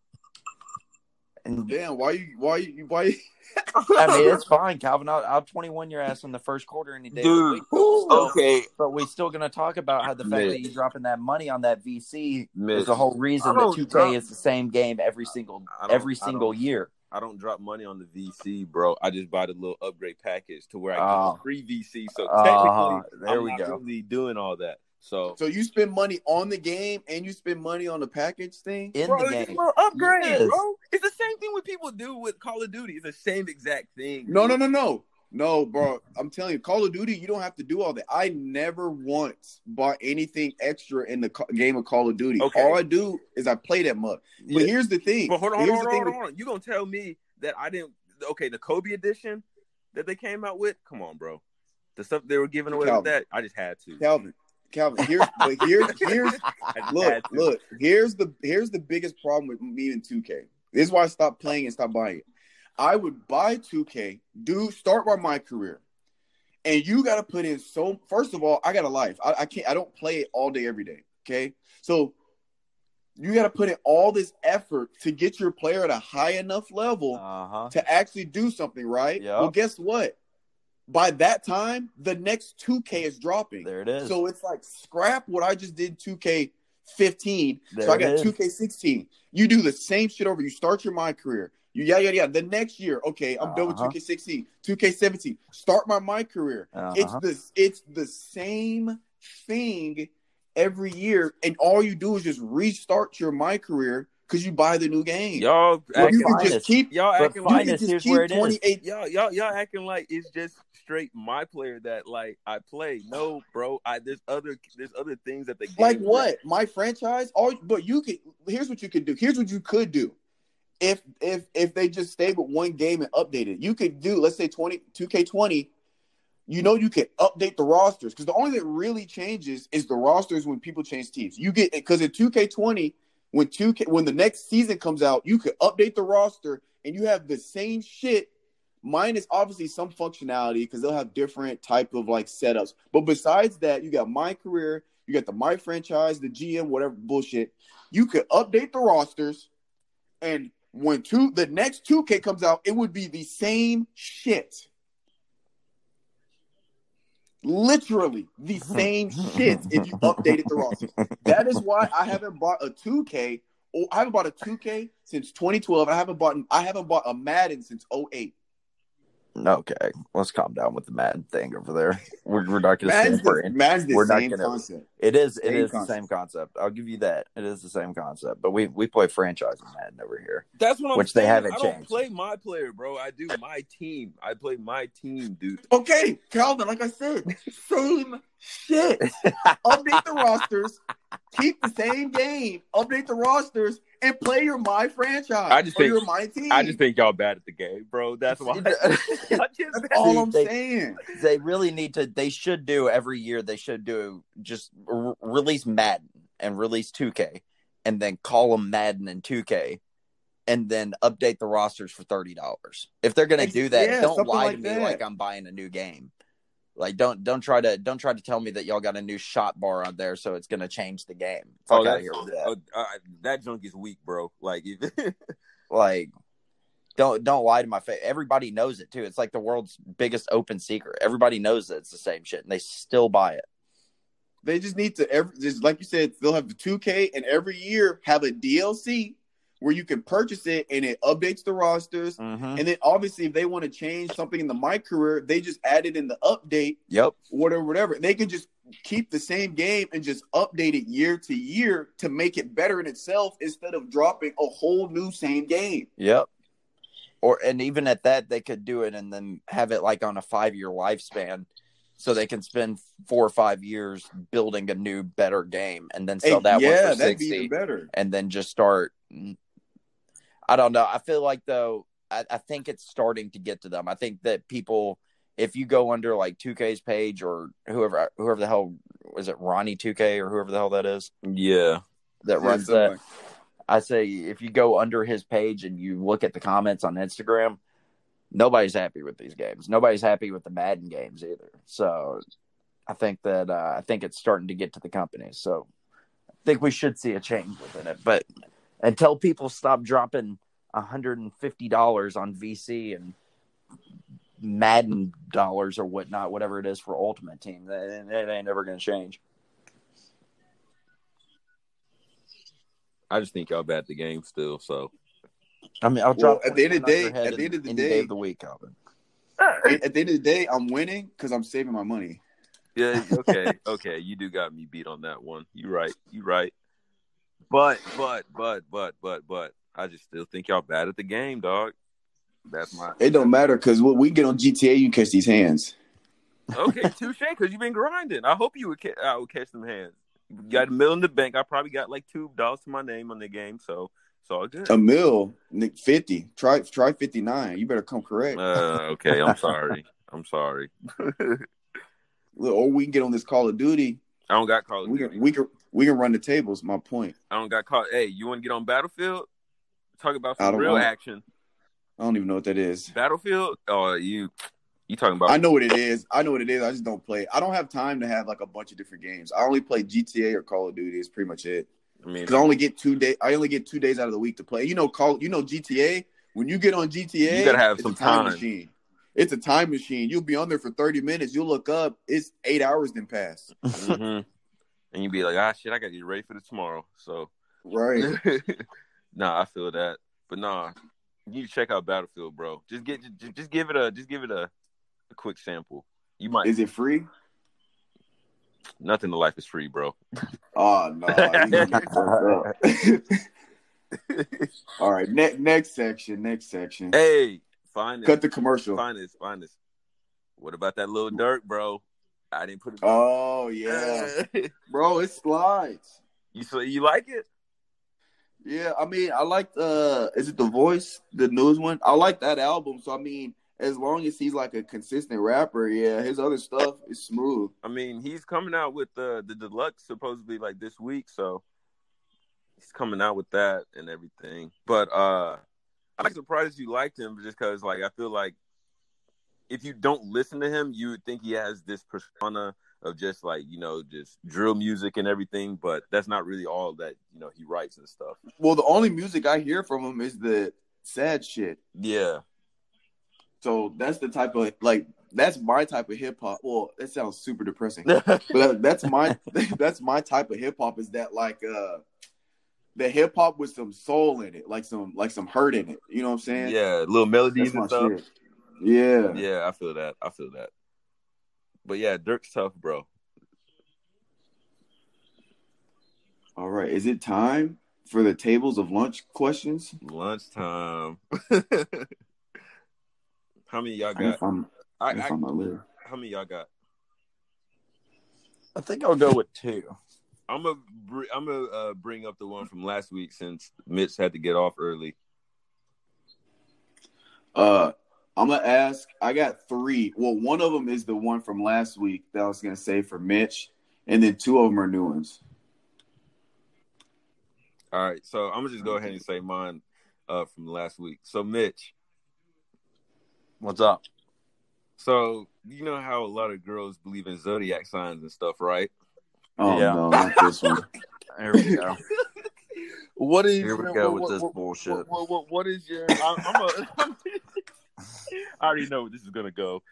And Damn, why you? Why you? Why? You, I mean, it's fine, Calvin. I'll, I'll 21 your ass in the first quarter any day. Dude, week. So- okay, But we're still going to talk about how the fact Mitch. that you're dropping that money on that VC Mitch, is the whole reason that 2K is the same game every single every single don't- year. I don't drop money on the VC, bro. I just buy the little upgrade package to where I get free VC. So Uh-huh. technically, There I'm we not go. really doing all that. So so you spend money on the game and you spend money on the package thing. In bro, the it's game. a little upgrade, Yes. bro. It's the same thing what people do with Call of Duty. It's the same exact thing. No, no, no, no, no, bro. I'm telling you, Call of Duty, you don't have to do all that. I never once bought anything extra in the ca- game of Call of Duty. Okay. All I do is I play that much. But Yeah. here's the thing. But hold on, hold on, hold on, hold on. You gonna tell me that I didn't? Okay, the Kobe edition that they came out with. Come on, bro. The stuff they were giving away Calvin. with that, I just had to. Calvin, Calvin. Here's but here's here's look look. Here's the here's the biggest problem with me and 2K. This is why I stopped playing and stopped buying it. I would buy 2K, do start by my career, and you got to put in so. First of all, I got a life. I, I can't. I don't play it all day every day. Okay, so you got to put in all this effort to get your player at a high enough level Uh huh. to actually do something, right? Yep. Well, guess what? By that time, the next 2K is dropping. There it is. So it's like scrap what I just did 2K 15. There so I got 2K 16. You do the same shit over. You start your my career. You yeah, yeah. yada. The next year, okay, I'm done with Uh-huh. 2K 16, 2K 17. Start my my career. It's Uh-huh. the it's the same thing every year, and all you do is just restart your my career because you buy the new game. Y'all acting, you can just keep y'all acting you like can just here's keep where it is. 28 y'all y'all y'all acting like it's just straight my player that like I play. No, bro. I there's other there's other things that they like what my franchise all but you could here's what you could do here's what you could do if if if they just stay with one game and update it. You could do let's say 20 2k20 you know you could update the rosters because the only thing that really changes is the rosters when people change teams. You get because in 2k20 when 2k when the next season comes out you could update the roster and you have the same shit minus obviously some functionality because they'll have different type of like setups. But besides that you got my career you got the my franchise the gm whatever bullshit. You could update the rosters and when two the next 2k comes out it would be the same shit. Literally the same shit if you updated the roster. That is why i haven't bought a 2k or i haven't bought a 2k since 2012 i haven't bought i haven't bought a madden since 08 Okay, let's calm down with the Madden thing over there. We're, we're not going to Madden's stand for the, it. Madden's the We're not same gonna- concept It is. It Same is the same concept. I'll give you that. It is the same concept. But we we play franchise Madden over here. That's what I'm Which they saying. haven't I don't play my player, bro. I do my team. I play my team, dude. Okay, Calvin, like I said, same shit. update the rosters, keep the same game, update the rosters, and play your my franchise. I just or think- your my team. I just think y'all bad at the game, bro. That's why. Y'all that's all I'm they- saying. they really need to. They should do every year. They should do just r- release Madden and release 2K, and then call them Madden and 2K, and then update the rosters for thirty dollars. If they're gonna do that, yeah, don't lie like to me that. like I'm buying a new game. Like don't don't try to don't try to tell me that y'all got a new shot bar on there, so it's gonna change the game. Fuck Oh, out of here with that. oh, uh, that junk is weak, bro. Like, if, Like, don't don't lie to my face. Everybody knows it too. It's like the world's biggest open secret. Everybody knows that it's the same shit, and they still buy it. They just need to every just like you said, they'll have the 2K and every year have a DLC where you can purchase it and it updates the rosters. Mm-hmm. And then obviously if they want to change something in the my career, they just add it in the update Yep. whatever, whatever. They can just keep the same game and just update it year to year to make it better in itself instead of dropping a whole new same game. Yep. Or and even at that, they could do it and then have it like on a five year lifespan, so they can spend four or five years building a new, better game, and then sell that yeah, one for that'd be sixty, even better. and then just start. I don't know. I feel like though, I, I think it's starting to get to them. I think that people, if you go under like 2K's page or whoever, whoever the hell is it, Ronnie 2K or whoever the hell that is yeah, that Yeah, runs something that. like- I say if you go under his page and you look at the comments on Instagram, nobody's happy with these games. Nobody's happy with the Madden games either. So I think that uh, I think it's starting to get to the company. So I think we should see a change within it. But until people stop dropping hundred and fifty dollars on VC and Madden dollars or whatnot, whatever it is for Ultimate Team, that it ain't never going to change. I just think y'all bad at the game still. So I mean, I'll Well, drop at the end of the 20 on your day- at the end of the any day- of the week, Calvin. At the end of the day, I'm winning because I'm saving my money. yeah, okay, okay, you do got me beat on that one. You right, you right. But but but but but but I just still think y'all bad at the game, dog. That's my It don't matter because when we get on GTA, you catch these hands. okay. Touche, because you've been grinding. I hope you would, ca- I would catch them hands. You got a mill in the bank. I probably got like two dollars to my name on the game, so it's all good. A mill, Nick, fifty. Try try fifty nine. You better come correct. Uh, okay, I'm sorry. I'm sorry. Look, or we can get on this Call of Duty. I don't got Call of We Duty. can we can we can run the tables. My point. I don't got caught. Hey, you want to get on Battlefield? Talk about some real want- action. I don't even know what that is. Battlefield? Oh, you You talking about? I know what it is. I know what it is. I just don't play. I don't have time to have like a bunch of different games. I only play GTA or Call of Duty. Is pretty much it. I mean, Because I only get two day. I only get two days out of the week to play. You know, call. You know GTA. When you get on GTA, You gotta have it's some a time, time. machine. It's a time machine. You'll be on there for thirty minutes. You'll look up. It's eight hours then pass. mhm. And you'd be like, ah, shit, I gotta get ready for the tomorrow. So, Right. nah, I feel that. But nah, you need to check out Battlefield, bro. Just get, just, just give it a, just give it a, a quick sample. You might. Is it free? Nothing in life is free, bro. Oh no. you gonna get fucked up. All right. Ne- next section. Next section. hey, find Cut the commercial. Find this. Find this. What about that Lil Durk, bro? I didn't put it. Oh yeah, bro. It slides. you so you like it? Yeah, I mean, I like the. Is it the voice, the newest one? I like that album. So I mean, as long as he's like a consistent rapper, yeah, his other stuff is smooth. I mean, he's coming out with the the deluxe supposedly like this week, so he's coming out with that and everything. But uh I'm surprised you liked him just because like I feel like if you don't listen to him, you would think he has this persona of just like you know just drill music and everything, but that's not really all that you know he writes and stuff. Well, the only music I hear from him is the sad shit. Yeah, So that's the type of like that's my type of hip hop. Well, that sounds super depressing, but that's my that's my type of hip hop. Is that like uh the hip hop with some soul in it, like some like some hurt in it. You know what I'm saying? yeah, little melodies and stuff. shit. Yeah. Yeah, I feel that. I feel that. But yeah, Durk's tough, bro. All right. Is it time for the tables of lunch questions? Lunchtime. how many y'all I can got? I, I can I, find my list. how many y'all got? I think I'll go with two. I'm gonna. I'm gonna uh, bring up the one from last week since Mitch had to get off early. Uh, I'm gonna ask. I got three. Well, one of them is the one from last week that I was gonna say for Mitch, and then two of them are new ones. All right, so I'm gonna just go ahead and say mine uh, from last week. So Mitch, What's up? so you know how a lot of girls believe in zodiac signs and stuff, right? Oh Yeah. no, not this one. Here we go. What is Here we go with this bullshit. What, what, what is your? I'm, I'm a, I already know where this is gonna go.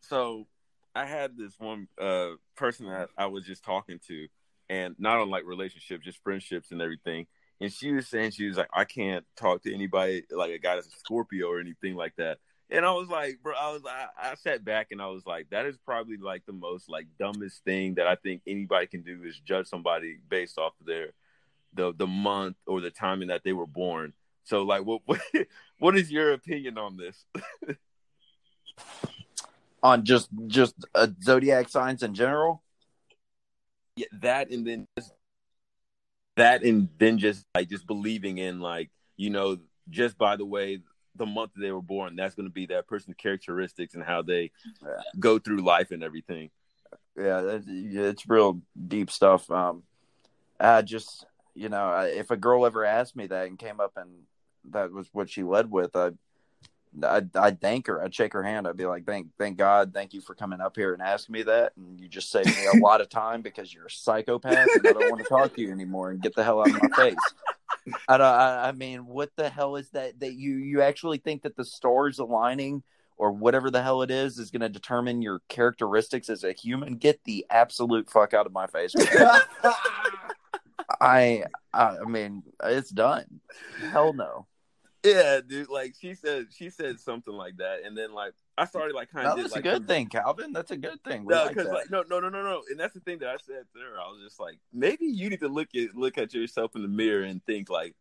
So I had this one uh, person that I was just talking to, and not on like relationships, just friendships and everything. And she was saying she was like, I can't talk to anybody like a guy that's a Scorpio or anything like that. And I was like, bro, I was I, I sat back and I was like, that is probably like the most like dumbest thing that I think anybody can do is judge somebody based off of their the the month or the timing that they were born. So like what what, what is your opinion on this? On just just uh, zodiac signs in general. Yeah, that and then just, that and then just like just believing in like, you know, just by the way the month they were born, that's gonna be that person's characteristics and how they Yeah. go through life and everything. Yeah, it's real deep stuff. Um, I just you know, if a girl ever asked me that and came up and that was what she led with, I. I'd, I'd thank her. I'd shake her hand. I'd be like, "Thank, thank God, thank you for coming up here and asking me that." And you just saved me a lot of time because you're a psychopath, and I don't want to talk to you anymore. And get the hell out of my face. I don't. I, I mean, what the hell is that? That you you actually think that the stars aligning or whatever the hell it is is going to determine your characteristics as a human? Get the absolute fuck out of my face. I I I mean, it's done. Hell no. Yeah, dude. Like she said, she said something like that, and then like I started like kind of that's like a good thing, Calvin. That's a good thing. We No, because that. like no, no, no, no, no, and that's the thing that I said to her. I was just like, maybe you need to look at look at yourself in the mirror and think like,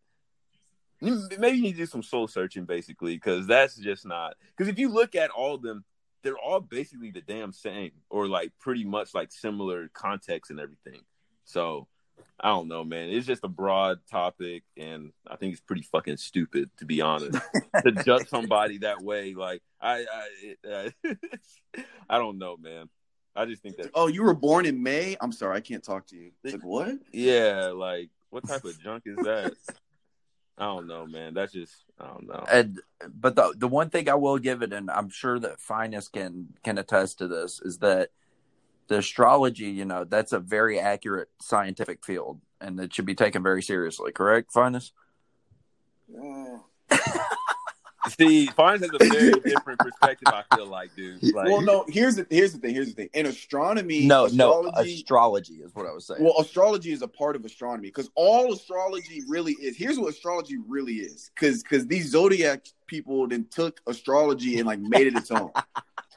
maybe you need to do some soul searching, basically, because that's just not. Because if you look at all of them, they're all basically the damn same, or like pretty much like similar context and everything. So I don't know, man. It's just a broad topic, and I think it's pretty fucking stupid, to be honest, to judge somebody that way. Like I, I, uh, I don't know, man. I just think that, oh, you were born in May. I'm sorry, I can't talk to you. It's like what? yeah, like what type of junk is that? I don't know, man. That's just I don't know. And but the the one thing I will give it, and I'm sure that Finest can can attest to this, is that the astrology, you know, that's a very accurate scientific field, and it should be taken very seriously. Correct, Finest? See, Fines has a very different perspective. I feel like, dude. Like, well, no. Here's the here's the thing. Here's the thing. In astronomy, No, no, astrology, astrology is what I was saying. Well, astrology is a part of astronomy because all astrology really is. Here's what astrology really is, because because these zodiac people then took astrology and like made it its own.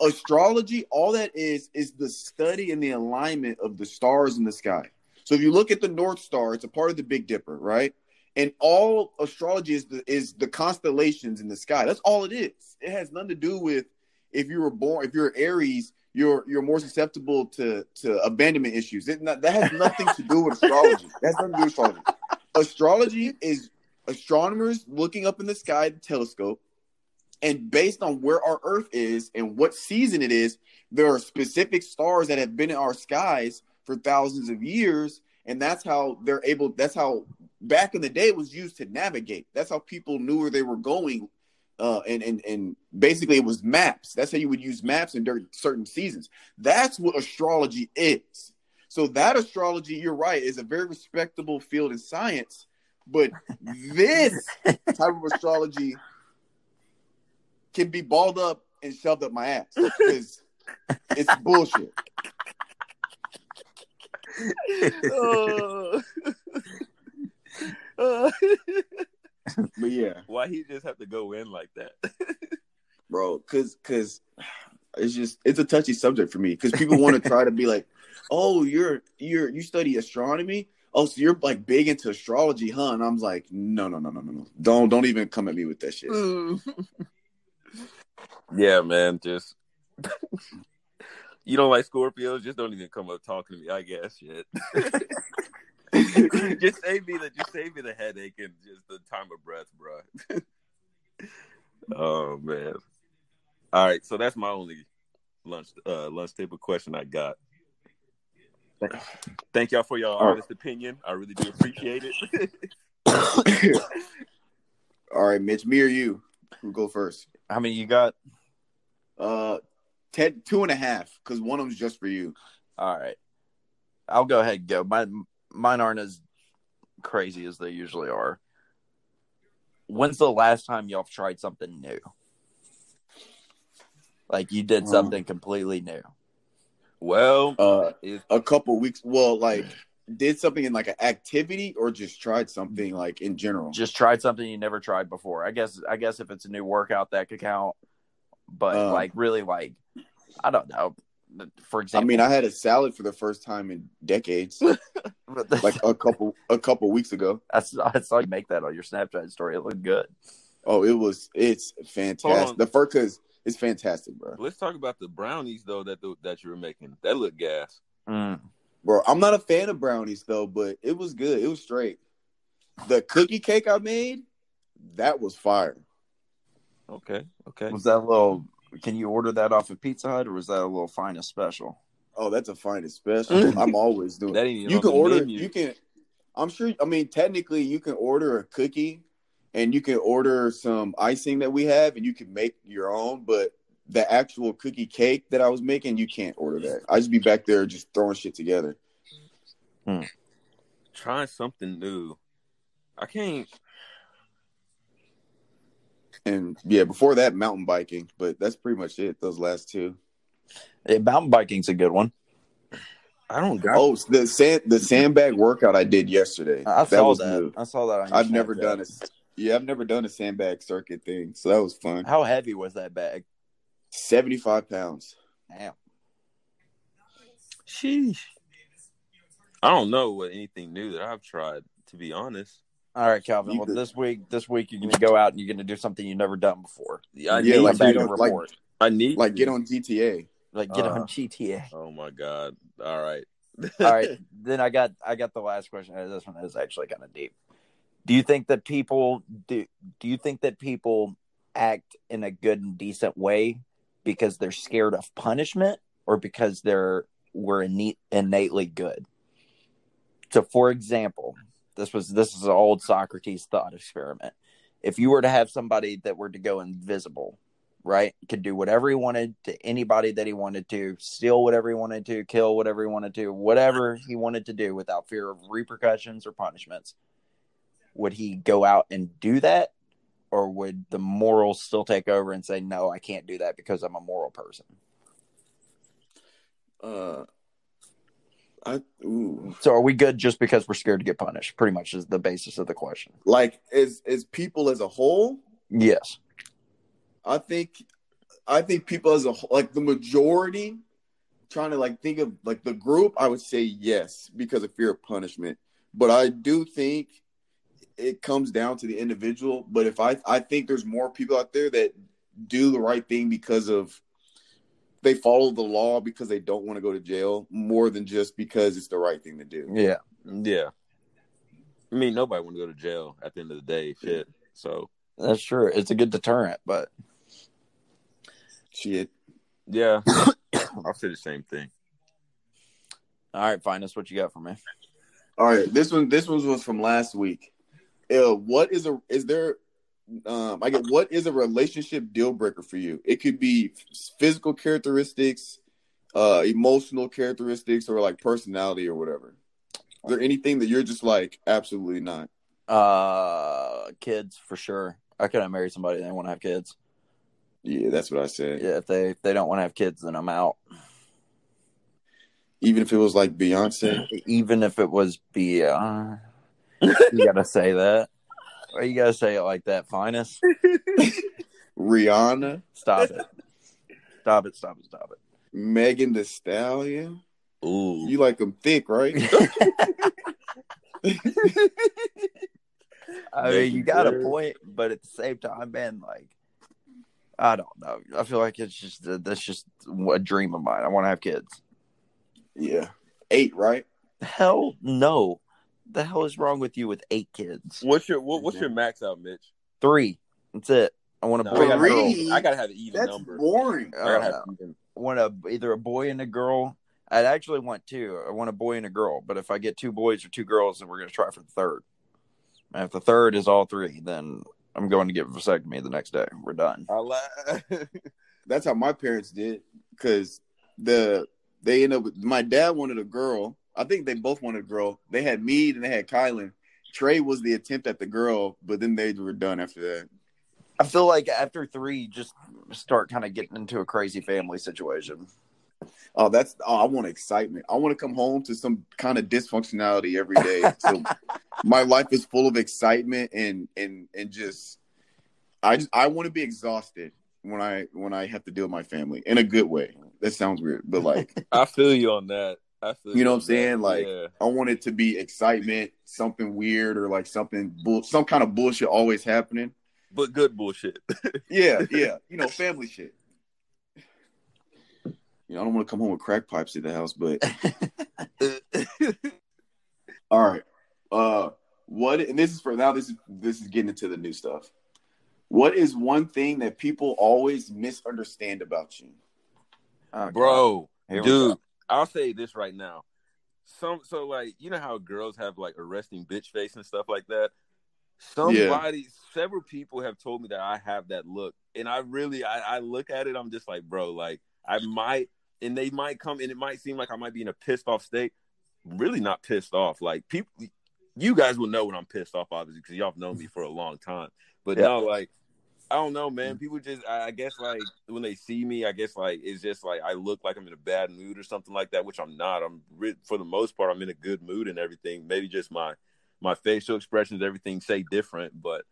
Astrology, all that is is the study and the alignment of the stars in the sky. So if you look at the North Star, it's a part of the Big Dipper, right? And all astrology is the is the constellations in the sky. That's all it is. It has nothing to do with if you were born if you're Aries, you're you're more susceptible to to abandonment issues. Not, that has nothing to do with astrology. That's nothing to do with astrology. Astrology is astronomers looking up in the sky, the telescope, and based on where our Earth is and what season it is, there are specific stars that have been in our skies for thousands of years, and that's how they're able. That's how back in the day it was used to navigate. That's how people knew where they were going. Uh, and and and basically it was maps. That's how you would use maps in during certain seasons. That's what astrology is. So that astrology, you're right, is a very respectable field in science. But this type of astrology can be balled up and shoved up my ass because it's bullshit. Uh, But yeah, why he just have to go in like that? bro, because because it's just it's a touchy subject for me because people want to try to be like, oh, you're you're you study astronomy. Oh, so you're like big into astrology, huh? And I'm like, no, no, no, no, no, no. Don't don't even come at me with that shit. Yeah, man. Just you don't like Scorpios. Just don't even come up talking to me. I guess shit. just save me the just save me the headache and just the time of breath, bro. oh man. All right, so that's my only lunch uh lunch table question I got. Thank y'all for your All right. honest opinion. I really do appreciate it. All right, Mitch, me or you? Who go first? How many you got? Uh, Ted, two and a half, because one of them's just for you. All right, I'll go ahead and go. Mine mine aren't as crazy as they usually are. When's the last time y'all tried something new? Like you did Um, something completely new. well, Uh, a couple weeks. Well, like did something in like an activity, or just tried something like in general. Just tried something you never tried before. I guess I guess if it's a new workout that could count. But Uh, like really like I don't know. For example, I mean, I had a salad for the first time in decades, like a couple a couple weeks ago. I saw, I saw you make that on your Snapchat story. It looked good. Oh, it was it's fantastic. The first cause it's fantastic, bro. let's talk about the brownies though that that you were making. That looked gas. Mm. Bro, I'm not a fan of brownies though, but it was good. It was straight. The cookie cake I made, that was fire. Okay, okay. Was that a little? Can you order that off of Pizza Hut, or was that a little finest special? Oh, that's a finest special. I'm always doing. That you can order. menu. You can. I'm sure. I mean, technically, you can order a cookie, and you can order some icing that we have, and you can make your own. But the actual cookie cake that I was making, you can't order that. I just be back there just throwing shit together. Hmm. Trying something new. I can't. And yeah, before that, mountain biking. But that's pretty much it. Those last two. Yeah, mountain biking's a good one. I don't got. Oh, the sand the sandbag workout I did yesterday. I that saw was that. new. I saw that. On I've never Snapchat. done a yeah, I've never done a sandbag circuit thing, so that was fun. How heavy was that bag? Seventy five pounds. Damn. Sheesh. I don't know what anything new that I've tried. To be honest, All right, Calvin. You Well, could- this week, this week you're going to go out and you're going to do something you've never done before. yeah, I Yeah, need like Come back you and like- report. I need Like to. get on GTA. Like get Uh. on GTA. Oh my god! All right. All right, then I got I got the last question. Uh, This one is actually kind of deep. Do you think that people do? Do you think that people act in a good and decent way because they're scared of punishment, or because they're we're innate, innately good? So, for example, This was this is an old Socrates thought experiment. If you were to have somebody that were to go invisible, right, could do whatever he wanted to anybody that he wanted to, steal whatever he wanted to, kill whatever he wanted to, whatever he wanted to do without fear of repercussions or punishments, would he go out and do that? Or would the morals still take over and say, no, I can't do that because I'm a moral person? Uh, I ooh. So are we good just because we're scared to get punished? Pretty much is the basis of the question. like is is people as a whole. Yes. I think I think people as a whole, like the majority trying to like think of like the group, I would say yes because of fear of punishment. But I do think it comes down to the individual. But if I I think there's more people out there that do the right thing because of they follow the law because they don't want to go to jail more than just because it's the right thing to do. Yeah. Yeah. I mean, nobody want to go to jail at the end of the day. Shit. So That's true. It's a good deterrent, but Shit. yeah, I'll say the same thing. all right, fine. That's what you got for me. All right, this one this one was from last week. Uh, what is a is there um I get what is a relationship deal breaker for you? It could be physical characteristics, uh emotional characteristics or like personality or whatever. Is there anything that you're just like absolutely not? Uh kids for sure. I couldn't marry somebody that want to have kids. Yeah, that's what I said. Yeah, if they if they don't want to have kids, then I'm out. Even if it was like Beyonce. Even if it was be uh, you gotta say that. Or you gotta say it like that, finest. Rihanna, Stop it. Stop it, stop it, stop it. Megan Thee Stallion. Ooh, You like them thick, right? I mean, you got a point, but at the same time, man, like, I don't know. I feel like it's just uh, that's just a dream of mine. I want to have kids. yeah. Eight, right? Hell no. The hell is wrong with you with eight kids? what's your what, what's your max out, Mitch? Three. That's it. I want a No, boy I, and a gotta, girl. I gotta have an even That's number. boring. I gotta have Uh, even. I want a either a boy and a girl. I'd actually want two. I want a boy and a girl. But if I get two boys or two girls, then we're gonna try for the third. And if the third is all three, then I'm going to get a vasectomy the next day. We're done. I li- that's how my parents did because the they end up with my dad wanted a girl. I think they both wanted a girl. They had me and they had Kylan. Trey was the attempt at the girl, but then they were done after that. I feel like after three, you just start kind of getting into a crazy family situation. Oh, that's oh, I want excitement. I want to come home to some kind of dysfunctionality every day. so my life is full of excitement and and and just I just I want to be exhausted when I when I have to deal with my family in a good way. That sounds weird, but like I feel you on that. You know what I'm saying? Like- yeah. I want it to be excitement, something weird or like something bull, some kind of bullshit always happening. but good bullshit. Yeah, yeah, you know, family shit. You know, I don't want to come home with crack pipes at the house, but all right. Uh, what? And this is for now. This is this is getting into the new stuff. What is one thing that people always misunderstand about you? Oh, Bro, dude. I'll say this right now. Some so like you know how girls have like arresting bitch face and stuff like that. Somebody, several people have told me that I have that look, and I really, I, I look at it, I'm just like, bro, like I might, and they might come, and it might seem like I might be in a pissed off state. Really not pissed off. Like people, you guys will know when I'm pissed off, obviously, because y'all have known me for a long time. But Yeah. no, like I don't know, man. People just, I I guess, like when they see me, I guess, like it's just like I look like I'm in a bad mood or something like that, which I'm not. I'm for the most part, I'm in a good mood and everything. Maybe just my my facial expressions, everything say different, but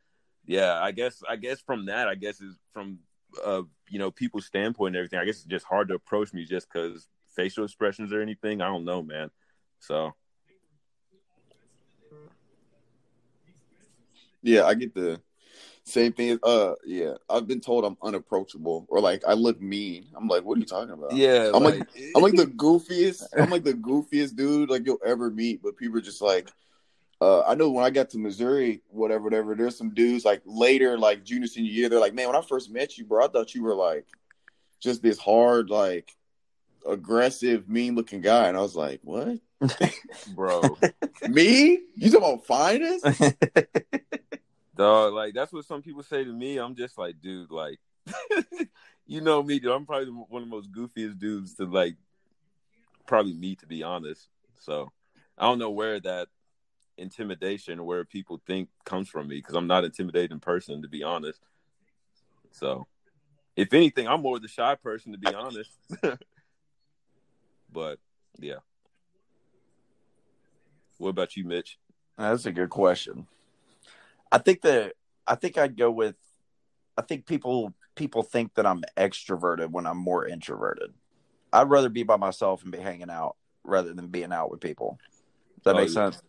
yeah, I guess, I guess from that, I guess is from uh you know people's standpoint and everything. I guess it's just hard to approach me just because facial expressions or anything. I don't know, man. So Yeah, I get the same thing. Uh, yeah, I've been told I'm unapproachable or like I look mean. I'm like, what are you talking about? yeah, I'm like- I'm like the goofiest. I'm like the goofiest dude like you'll ever meet. But people are just like, uh, I know when I got to Missouri, whatever, whatever. There's some dudes like later, like junior senior year. They're like, man, when I first met you, bro, I thought you were like just this hard, like aggressive, mean looking guy, and I was like, "What? bro. Me? You talking about finest? Dog, like that's what some people say to me. I'm just like, dude, like, you know me, dude. I'm probably one of the most goofiest dudes to like, probably me to be honest. So I don't know where that intimidation, where people think comes from me, because I'm not intimidating person to be honest. So, if anything, I'm more the shy person to be honest. but yeah. What about you, Mitch? That's a good question. I think that I think I'd go with I think people people think that I'm extroverted when I'm more introverted. I'd rather be by myself and be hanging out rather than being out with people. Does that Oh, make sense?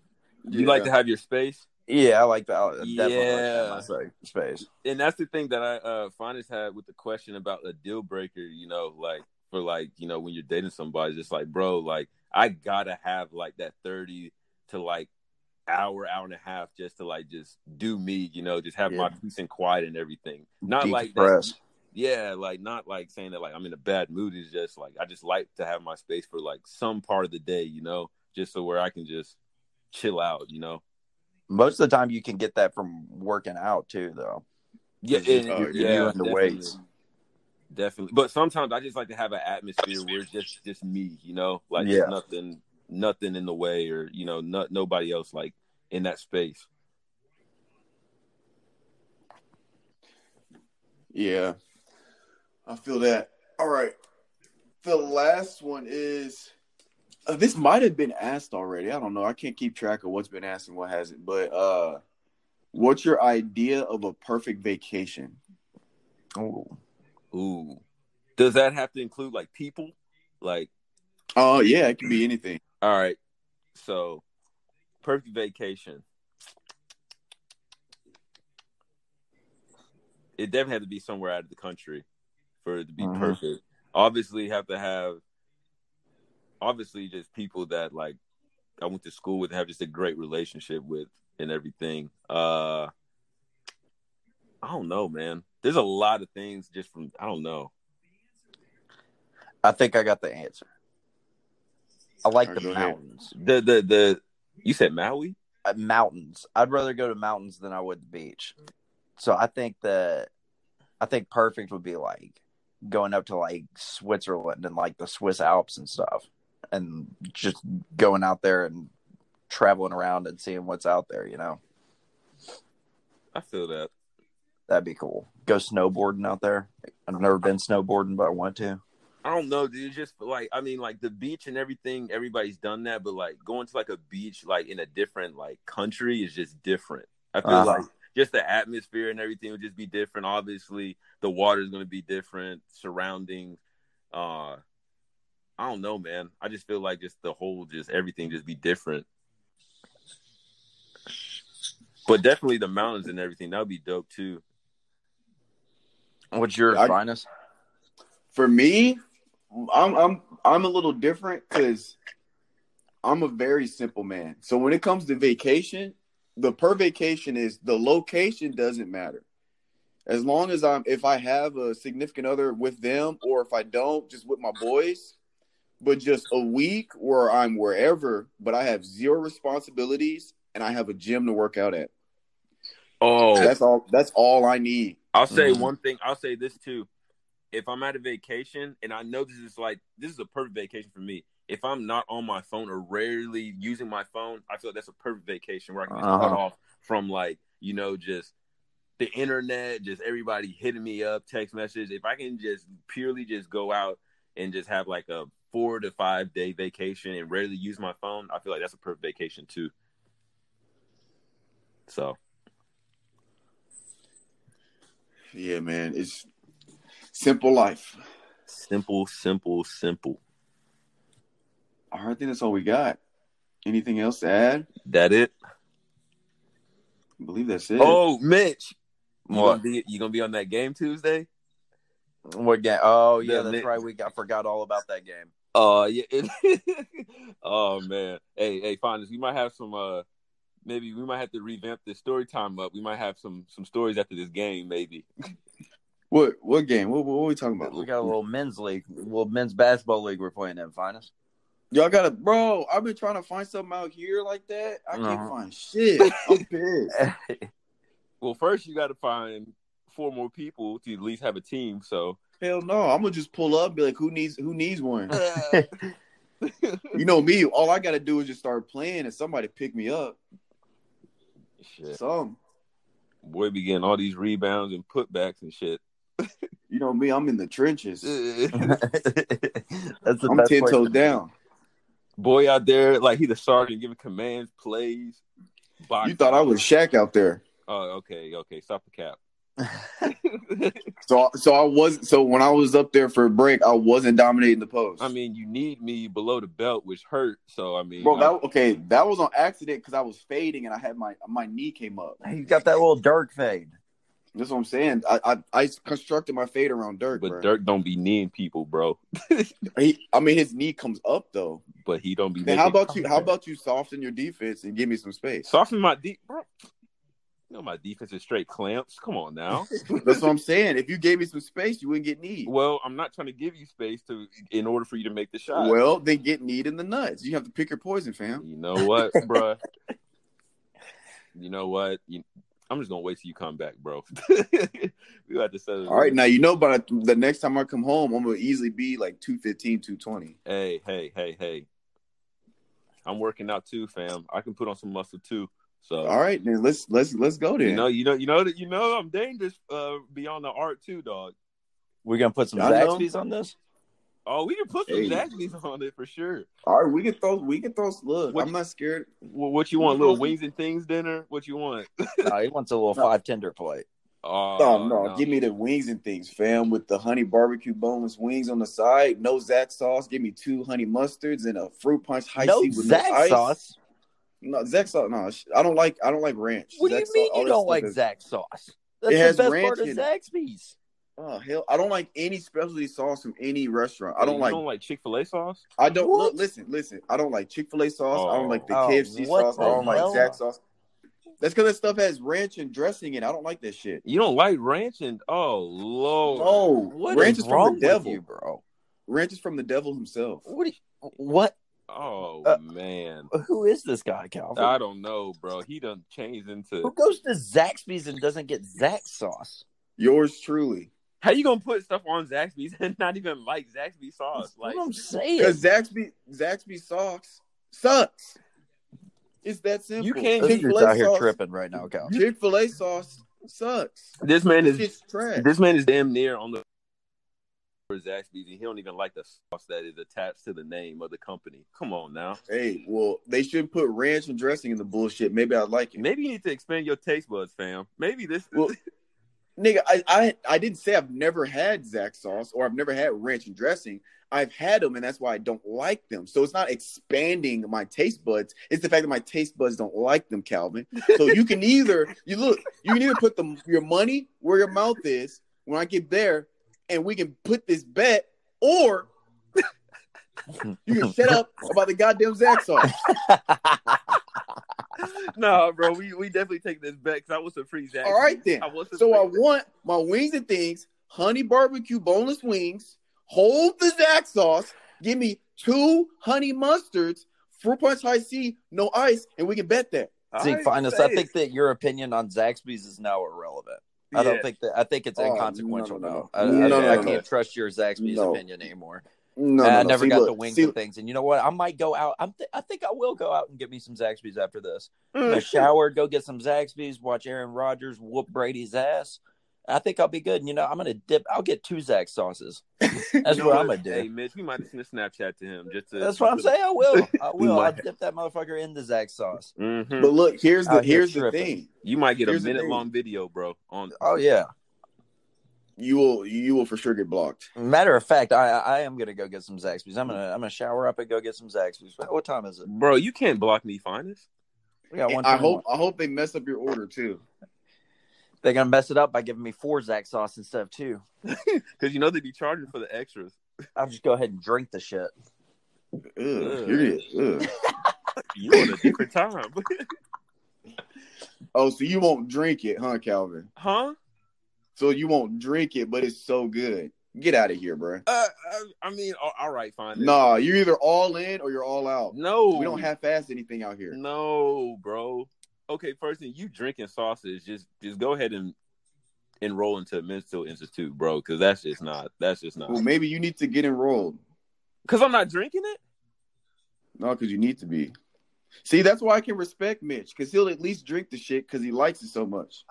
You like to have your space? Yeah, I like that. I definitely like Yeah. my space. and that's the thing that I uh finest had with the question about a deal breaker, you know, like for like, you know, when you're dating somebody, just like, bro, like I gotta have like that 30 to like hour, hour and a half just to like just do me, you know, just have my peace and quiet and everything. Not like that, yeah, like not like saying that like I'm in a bad mood. It's just like I just like to have my space for like some part of the day, you know, just so where I can just chill out, you know. Most of the time, you can get that from working out too, though. Yeah, it- and- You're, yeah, into definitely. weights. Definitely, but sometimes I just like to have an atmosphere where it's just just me, you know, like Yeah. nothing, nothing in the way, or you know, not nobody else like in that space. Yeah, I feel that. All right, the last one is. Uh, this might have been asked already. I don't know. I can't keep track of what's been asked and what hasn't. But uh, what's your idea of a perfect vacation? Ooh. Ooh, does that have to include like people? Like, Oh yeah, it can be anything. All right, so perfect vacation. It definitely had to be somewhere out of the country for it to be Mhm. perfect. Obviously, have to have obviously just people that like I went to school with, have just a great relationship with, and everything. Uh, I don't know, man. There's a lot of things just from I don't know. I think I got the answer. I like the right, ahead. mountains. The the the you said Maui? Uh, mountains. I'd rather go to mountains than I would the beach. So I think that I think perfect would be like going up to like Switzerland and like the Swiss Alps and stuff, and just going out there and traveling around and seeing what's out there. You know, I feel that. that'd be cool. Go snowboarding out there. I've never been snowboarding, but I want to. I don't know, dude. Just like I mean, like the beach and everything. Everybody's done that, but like going to like a beach, like in a different like country, is just different. I feel Uh-huh. like just the atmosphere and everything would just be different. Obviously, the water is going to be different. Surroundings. Uh, I don't know, man. I just feel like just the whole, just everything, just be different. But definitely the mountains and everything that would be dope too. What's your I- finest? For me, I'm I'm I'm a little different because I'm a very simple man. So when it comes to vacation, the per vacation is the location doesn't matter. As long as I'm if I have a significant other with them or if I don't, just with my boys, but just a week where I'm wherever, but I have zero responsibilities and I have a gym to work out at. Oh, That's all that's all I need. I'll say Mhm. one thing. I'll say this too. If I'm at a vacation, and I know this is like this is a perfect vacation for me. If I'm not on my phone or rarely using my phone, I feel like that's a perfect vacation where I can just cut Uh-huh. off from like you know just the internet, just everybody hitting me up, text messages. If I can just purely just go out and just have like a four to five day vacation and rarely use my phone, I feel like that's a perfect vacation too. So Yeah, man. It's simple life. simple, simple, simple. All right, I think that's all we got. Anything else to add? That it. I believe that's it. Oh, Mitch, you What? gonna be you gonna be on that game Tuesday? What game? Oh yeah, The that's Knicks. right. We I forgot all about that game. Uh yeah. oh man. Hey, hey, fine. We might have some uh maybe we might have to revamp this story time up. We might have some some stories after this game, maybe. What what game? What, what are we talking about? We got a little men's league, little men's basketball league we're playing in, finest. Y'all gotta, bro. I've been trying to find something out here like that. I can't Uh-huh. find shit. I'm pissed. Well, first you got to find four more people to at least have a team. So Hell no. I'm gonna just pull up, and be like, who needs who needs one? you know me. All I gotta do is just start playing, and somebody pick me up. shit, Some. boy, be getting all these rebounds and putbacks and shit. You know me. I'm in the trenches. That's the I'm best ten place toes down. boy out there, like he the sergeant giving commands, plays. You thought I was Shaq out there. Oh, okay, okay. Stop the cap. So so I was so when I was up there for a break, I wasn't dominating the post. I mean, you need me below the belt, which hurt. So I mean, bro, I- okay, that was on accident because I was fading and I had my my knee came up. He's got that little dark fade. That's what I'm saying. I I, I constructed my fade around Dirk, but bro. Dirk don't be kneeing people, bro. He, I mean, his knee comes up though. But he don't be. Then how about you? How about you soften your defense and give me some space? soften my deep, bro? You know my defense is straight clamps. Come on now. That's what I'm saying. If you gave me some space, you wouldn't get knee. well, I'm not trying to give you space to in order for you to make the shot. Well, then get kneed in the nuts. You have to pick your poison, fam. you know what, bro? You know what? You, I'm just gonna wait till you come back, bro. we got to settle. All right, now you know by the next time I come home, I'm gonna easily be like 215, 220. Hey, hey, hey, hey. I'm working out too, fam. I can put on some muscle too. So All right, then let's let's let's go then. you know, you know, you know that you know I'm dangerous uh beyond the art too, dog. We're gonna put some Zaxby's on this. Oh, we can put some Hey. Zaxby's on it for sure. All right, we can throw we can throw. Look, What- I'm not scared. What, what you want? Little wings and things dinner? What you want? No, he wants a little No. five tender plate. Oh Oh no, give me the wings and things, fam, with the honey barbecue boneless wings on the side. No Zax sauce. Give me two honey mustards and a fruit punch high no C with Zax no ice. sauce. No Zax sauce. No, I don't like. I don't like ranch. What do you sauce- mean all you don't like is- Zax sauce? That's It has the best ranch part of in it. Zaxby's. Oh hell, I don't like any specialty sauce from any restaurant. I don't you like. don't like Chick Fil A sauce. I don't What? look. Listen, listen. I don't like Chick Fil A sauce. I don't like the Oh, KFC what sauce. I the don't like hell? Zax sauce. That's because that stuff has ranch and dressing in. it. I don't like that shit. You don't like ranch and oh lord. No, What ranch is is wrong from the devil. you, bro? Ranch is from the devil himself. What? you- what? Oh Uh, man. Who is this guy, Calvin? I don't know, bro. He done changed into Who goes to Zaxby's and doesn't get Zax sauce? Yours truly. How you gonna put stuff on Zaxby's and not even like Zaxby sauce? That's Like what I'm saying. Because Zaxby Zaxby sauce sucks. It's that simple. You can't- This Chick- dude's Chick-fil-A out here sauce- tripping right now, Calvin. Chick Fil A sauce sucks. this man This is shit's trash. this man is damn near on the for Zaxby's and he don't even like the sauce that is attached to the name of the company. Come on now. hey, well, they should put ranch and dressing in the bullshit. Maybe I'd like it. Maybe you need to expand your taste buds, fam. Maybe this Well, nigga, I, I I didn't say I've never had Zax sauce or I've never had ranch and dressing. I've had them, and that's why I don't like them. So it's not expanding my taste buds. It's the fact that my taste buds don't like them, Calvin. So you can either you look, you can either put the your money where your mouth is when I get there, and we can put this bet, or you can shut up about the goddamn Zax sauce. no, bro, we, we definitely take this back because I was a free Zaxby's. All right then. I was a So I want my wings and things, honey barbecue boneless wings, hold the Zax sauce, give me two honey mustards, fruit punch high C, no ice, and we can bet that. See, I Finest, say I think that your opinion on Zaxby's is now irrelevant. I don't think that. I think it's Oh, inconsequential no, no, now. I, No, I, no, I can't no. trust your Zaxby's No. opinion anymore. No, And I no, no. never See, got look, the wings see- and things. And you know what? I might go out. I'm th- I think I will go out and get me some Zaxby's after this. Mm. gonna shower, go get some Zaxby's, watch Aaron Rodgers whoop Brady's ass. I think I'll be good. And you know, I'm gonna dip. I'll get two Zax sauces. That's what I'm gonna do. Hey, Mitch, we might have sent a Snapchat to him just to. That's what I'm saying. I will. I will. I'll dip that motherfucker in the Zax sauce. Mhm. But look, here's the Out here here's the thing. You might get a Here's the minute long video, bro. On Oh yeah. You will you will for sure get blocked. Matter of fact, I I am gonna go get some Zaxby's. I'm gonna I'm gonna shower up and go get some Zaxby's. What time is it? bro, you can't block me, finest. We got one. I hope more. I hope they mess up your order too. they're gonna mess it up by giving me four Zax sauce instead of two. Because you know they'd be charging for the extras. I'll just go ahead and drink the shit. Ugh, you're- ugh. You on a different time, Oh, so you won't drink it, huh, Calvin? huh? So you won't drink it, but it's so good. Get out of here, bro. Uh, I, I mean, all, all right, fine. Nah, you're either all in or you're all out. no, We don't have fast anything out here. No, bro. Okay, first thing you drinking sausage, just just go ahead and enroll into a mental institute, bro, because that's just not that's just not. Well, maybe you need to get enrolled. Because I'm not drinking it. No, because you need to be. See, that's why I can respect Mitch, because he'll at least drink the shit because he likes it so much.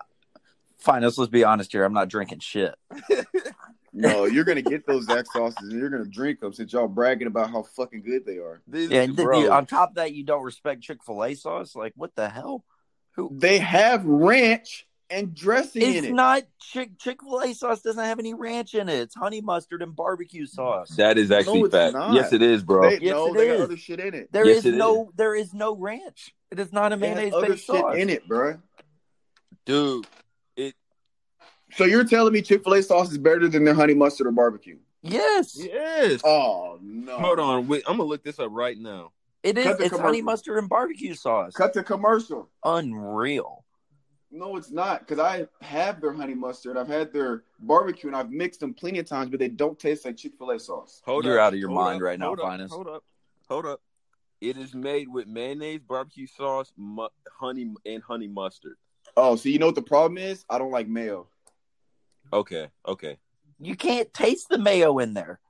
Fine, let's let's be honest here. I'm not drinking shit. No, you're gonna get those Zax sauces and you're gonna drink them since y'all bragging about how fucking good they are. This, Yeah, and then you, on top of that, you don't respect Chick Fil A sauce. Like, what the hell? Who? They have ranch and dressing in It's it. not Chick Chick Fil A sauce. Doesn't have any ranch in it. It's honey mustard and barbecue sauce. that is actually No, fact. not. Yes, it is, bro. They, Yes, no, it they got other shit in it. There is Yes, it no there is no ranch. It is not a mayonnaise based sauce. in it, bro. Dude, it So you're telling me Chick Fil A sauce is better than their honey mustard or barbecue? Yes, yes. Oh no! Hold on, wait, I'm gonna look this up right now. it is. Cut the honey mustard and barbecue sauce. Cut the commercial. Unreal. No, it's not because I have their honey mustard. I've had their barbecue, and I've mixed them plenty of times, but they don't taste like Chick Fil A sauce. Hold You're up, out of your hold mind up, right now, hold up, Finest. Hold up, hold up. It is made with mayonnaise, barbecue sauce, mu- honey, and honey mustard. Oh, so you know what the problem is? I don't like mayo. Okay, okay. You can't taste the mayo in there.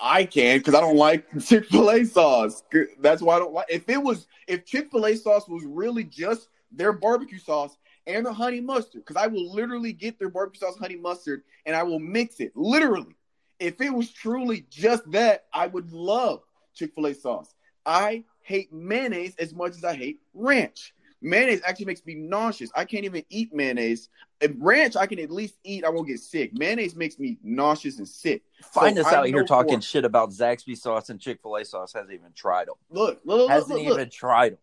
I can because I don't like Chick Fil A sauce. That's why I don't like. If it was, if Chick Fil A sauce was really just their barbecue sauce and the honey mustard, because I will literally get their barbecue sauce, honey mustard, and I will mix it. Literally, if it was truly just that, I would love Chick Fil A sauce. I hate mayonnaise as much as I hate ranch. Mayonnaise actually makes me nauseous. I can't even eat mayonnaise. And ranch, I can at least eat. I won't get sick. Mayonnaise makes me nauseous and sick. Find So us out here talking for- shit about Zaxby sauce and Chick Fil A sauce. Hasn't even tried them. Look, look, look, Hasn't look, look. even tried them.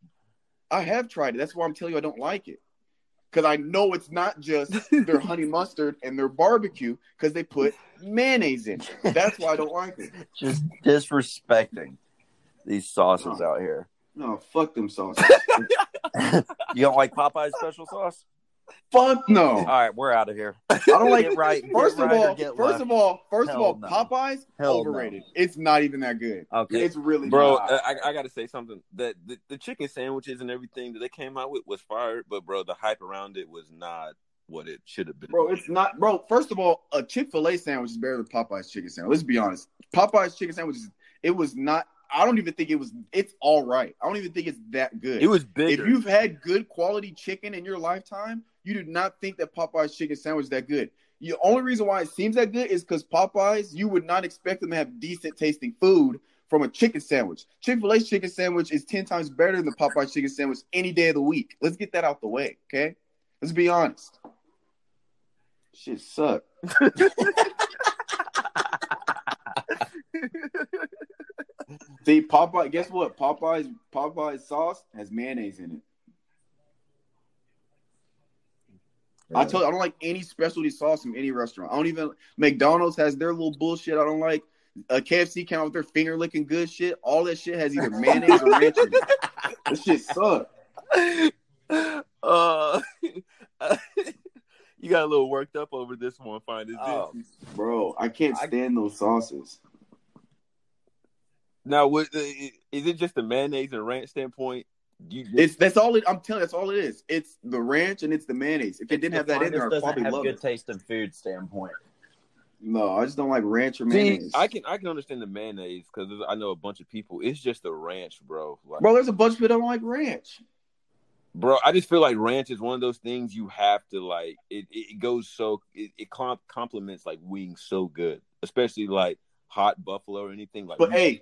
I have tried it. That's why I'm telling you I don't like it. Because I know it's not just their honey mustard and their barbecue because they put mayonnaise in it. That's why I don't like it. Just disrespecting these sauces out here. No, fuck them sauces. You don't like Popeye's special sauce? fuck no. All right, we're out of here. I don't like Get right. First of right all, first left. of all, first of all. Popeyes Hell no. overrated. It's not even that good. okay. It's really Bro, uh, I, I got to say something. That the, the chicken sandwiches and everything that they came out with was fired, but bro, the hype around it was not what it should have been. Bro, it's not. Bro, first of all, a Chick Fil A sandwich is better than Popeye's chicken sandwich. Let's be honest. Popeye's chicken sandwiches. it was not. I don't even think it was. It's all right. I don't even think it's that good. it was bigger. If you've had good quality chicken in your lifetime, you do not think that Popeye's chicken sandwich is that good. The only reason why it seems that good is because Popeyes, you would not expect them to have decent tasting food from a chicken sandwich. Chick fil A's chicken sandwich is 10 times better than the Popeye's chicken sandwich any day of the week. Let's get that out the way, okay? Let's be honest. Shit suck. See, Popeye, guess what? Popeye's Popeye's sauce has mayonnaise in it. I told you I don't like any specialty sauce from any restaurant. I don't even McDonald's has their little bullshit. I don't like uh, KFC came out with their finger licking good shit. All that shit has either mayonnaise or ranch in it. This shit sucks. uh, you got a little worked up over this one, find it. Oh. Bro, I can't stand those sauces. Now, what, uh, is it just the mayonnaise and ranch standpoint? You just, It's that's all it I'm telling you, that's all it is. It's the ranch and it's the mayonnaise. If it didn't have that in there, I'd doesn't probably have love good it. taste and food standpoint. No, I just don't like ranch or see, mayonnaise. I can I can understand the mayonnaise because I know a bunch of people. It's just the ranch, bro. Like, Bro, there's a bunch of people that don't like ranch. bro i just feel like ranch is one of those things you have to like it, it goes so it, it com- complements like wings so good especially like hot buffalo or anything like But hey,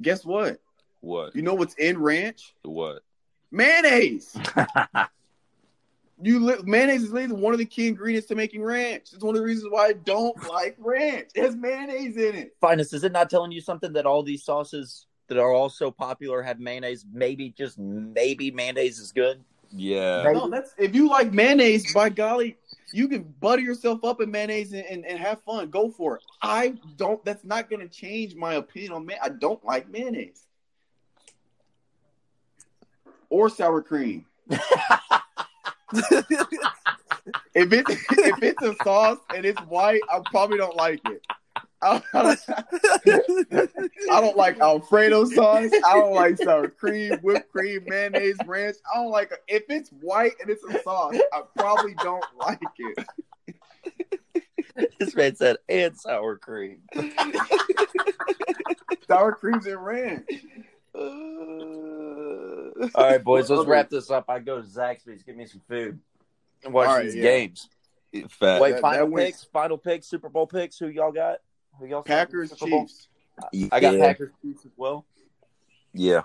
guess what? what You know what's in ranch? what Mayonnaise. You li- mayonnaise is literally one of the key ingredients to making ranch. It's one of the reasons why I don't like ranch. It has mayonnaise in it. Finest, is it not telling you something that all these sauces that are also popular have mayonnaise? Maybe just maybe mayonnaise is good. yeah Maybe. No, that's if you like mayonnaise, by golly, you can butter yourself up in mayonnaise and, and, and have fun. Go for it. I don't. That's not going to change my opinion on man. I don't like mayonnaise or sour cream. if it if it's a sauce and it's white, I probably don't like it. I, I don't like Alfredo sauce. I don't like sour cream, whipped cream, mayonnaise, ranch. I don't like if it's white and it's a sauce. I probably don't like it. this man said, and sour cream. Sour creams and ranch. All right, boys, let's wrap this up. I go to Zaxby's, get me some food, and watch All right, these yeah. games. Fat. Wait, that- final that went- picks, final picks, Super Bowl picks. Who y'all got? Who y'all? Packers, Super Bowl? Chiefs. I got Packers Chiefs as well. Yeah.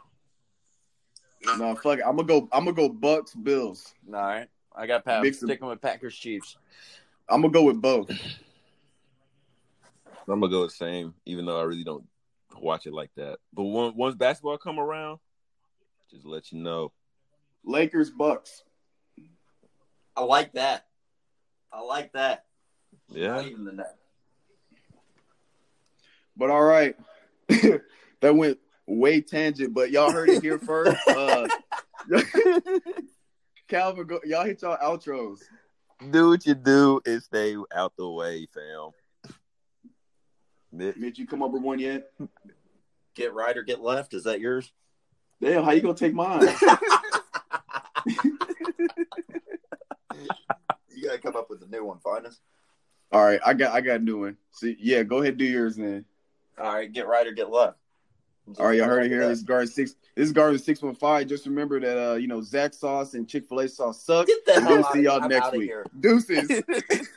No, fuck it. I'm gonna go. I'm gonna go Bucks, Bills. All right, I got Packers. Mix 'em. Sticking with Packers Chiefs. I'm gonna go with both. I'm gonna go the same, even though I really don't watch it like that. But once once basketball come around, just let you know. Lakers, Bucks. I like that. I like that. Yeah. Even the net. But all right, that went way tangent. But y'all heard it here first. Uh, Calvin, go, y'all hit y'all outros. Do what you do and stay out the way, fam. Mitch, Mitch, you come up with one yet? Get right or get left. Is that yours? Damn, how you gonna take mine? You gotta come up with a new one, Finest. all right, I got I got a new one. See, yeah, go ahead, do yours then. All right, get right or get left. All right, y'all heard it here. This is Garden Six. This is Garden Six One Five. Just remember that uh, you know, Zax sauce and Chick Fil A sauce suck. Get the hell we'll see y'all I'm next week. here. Deuces.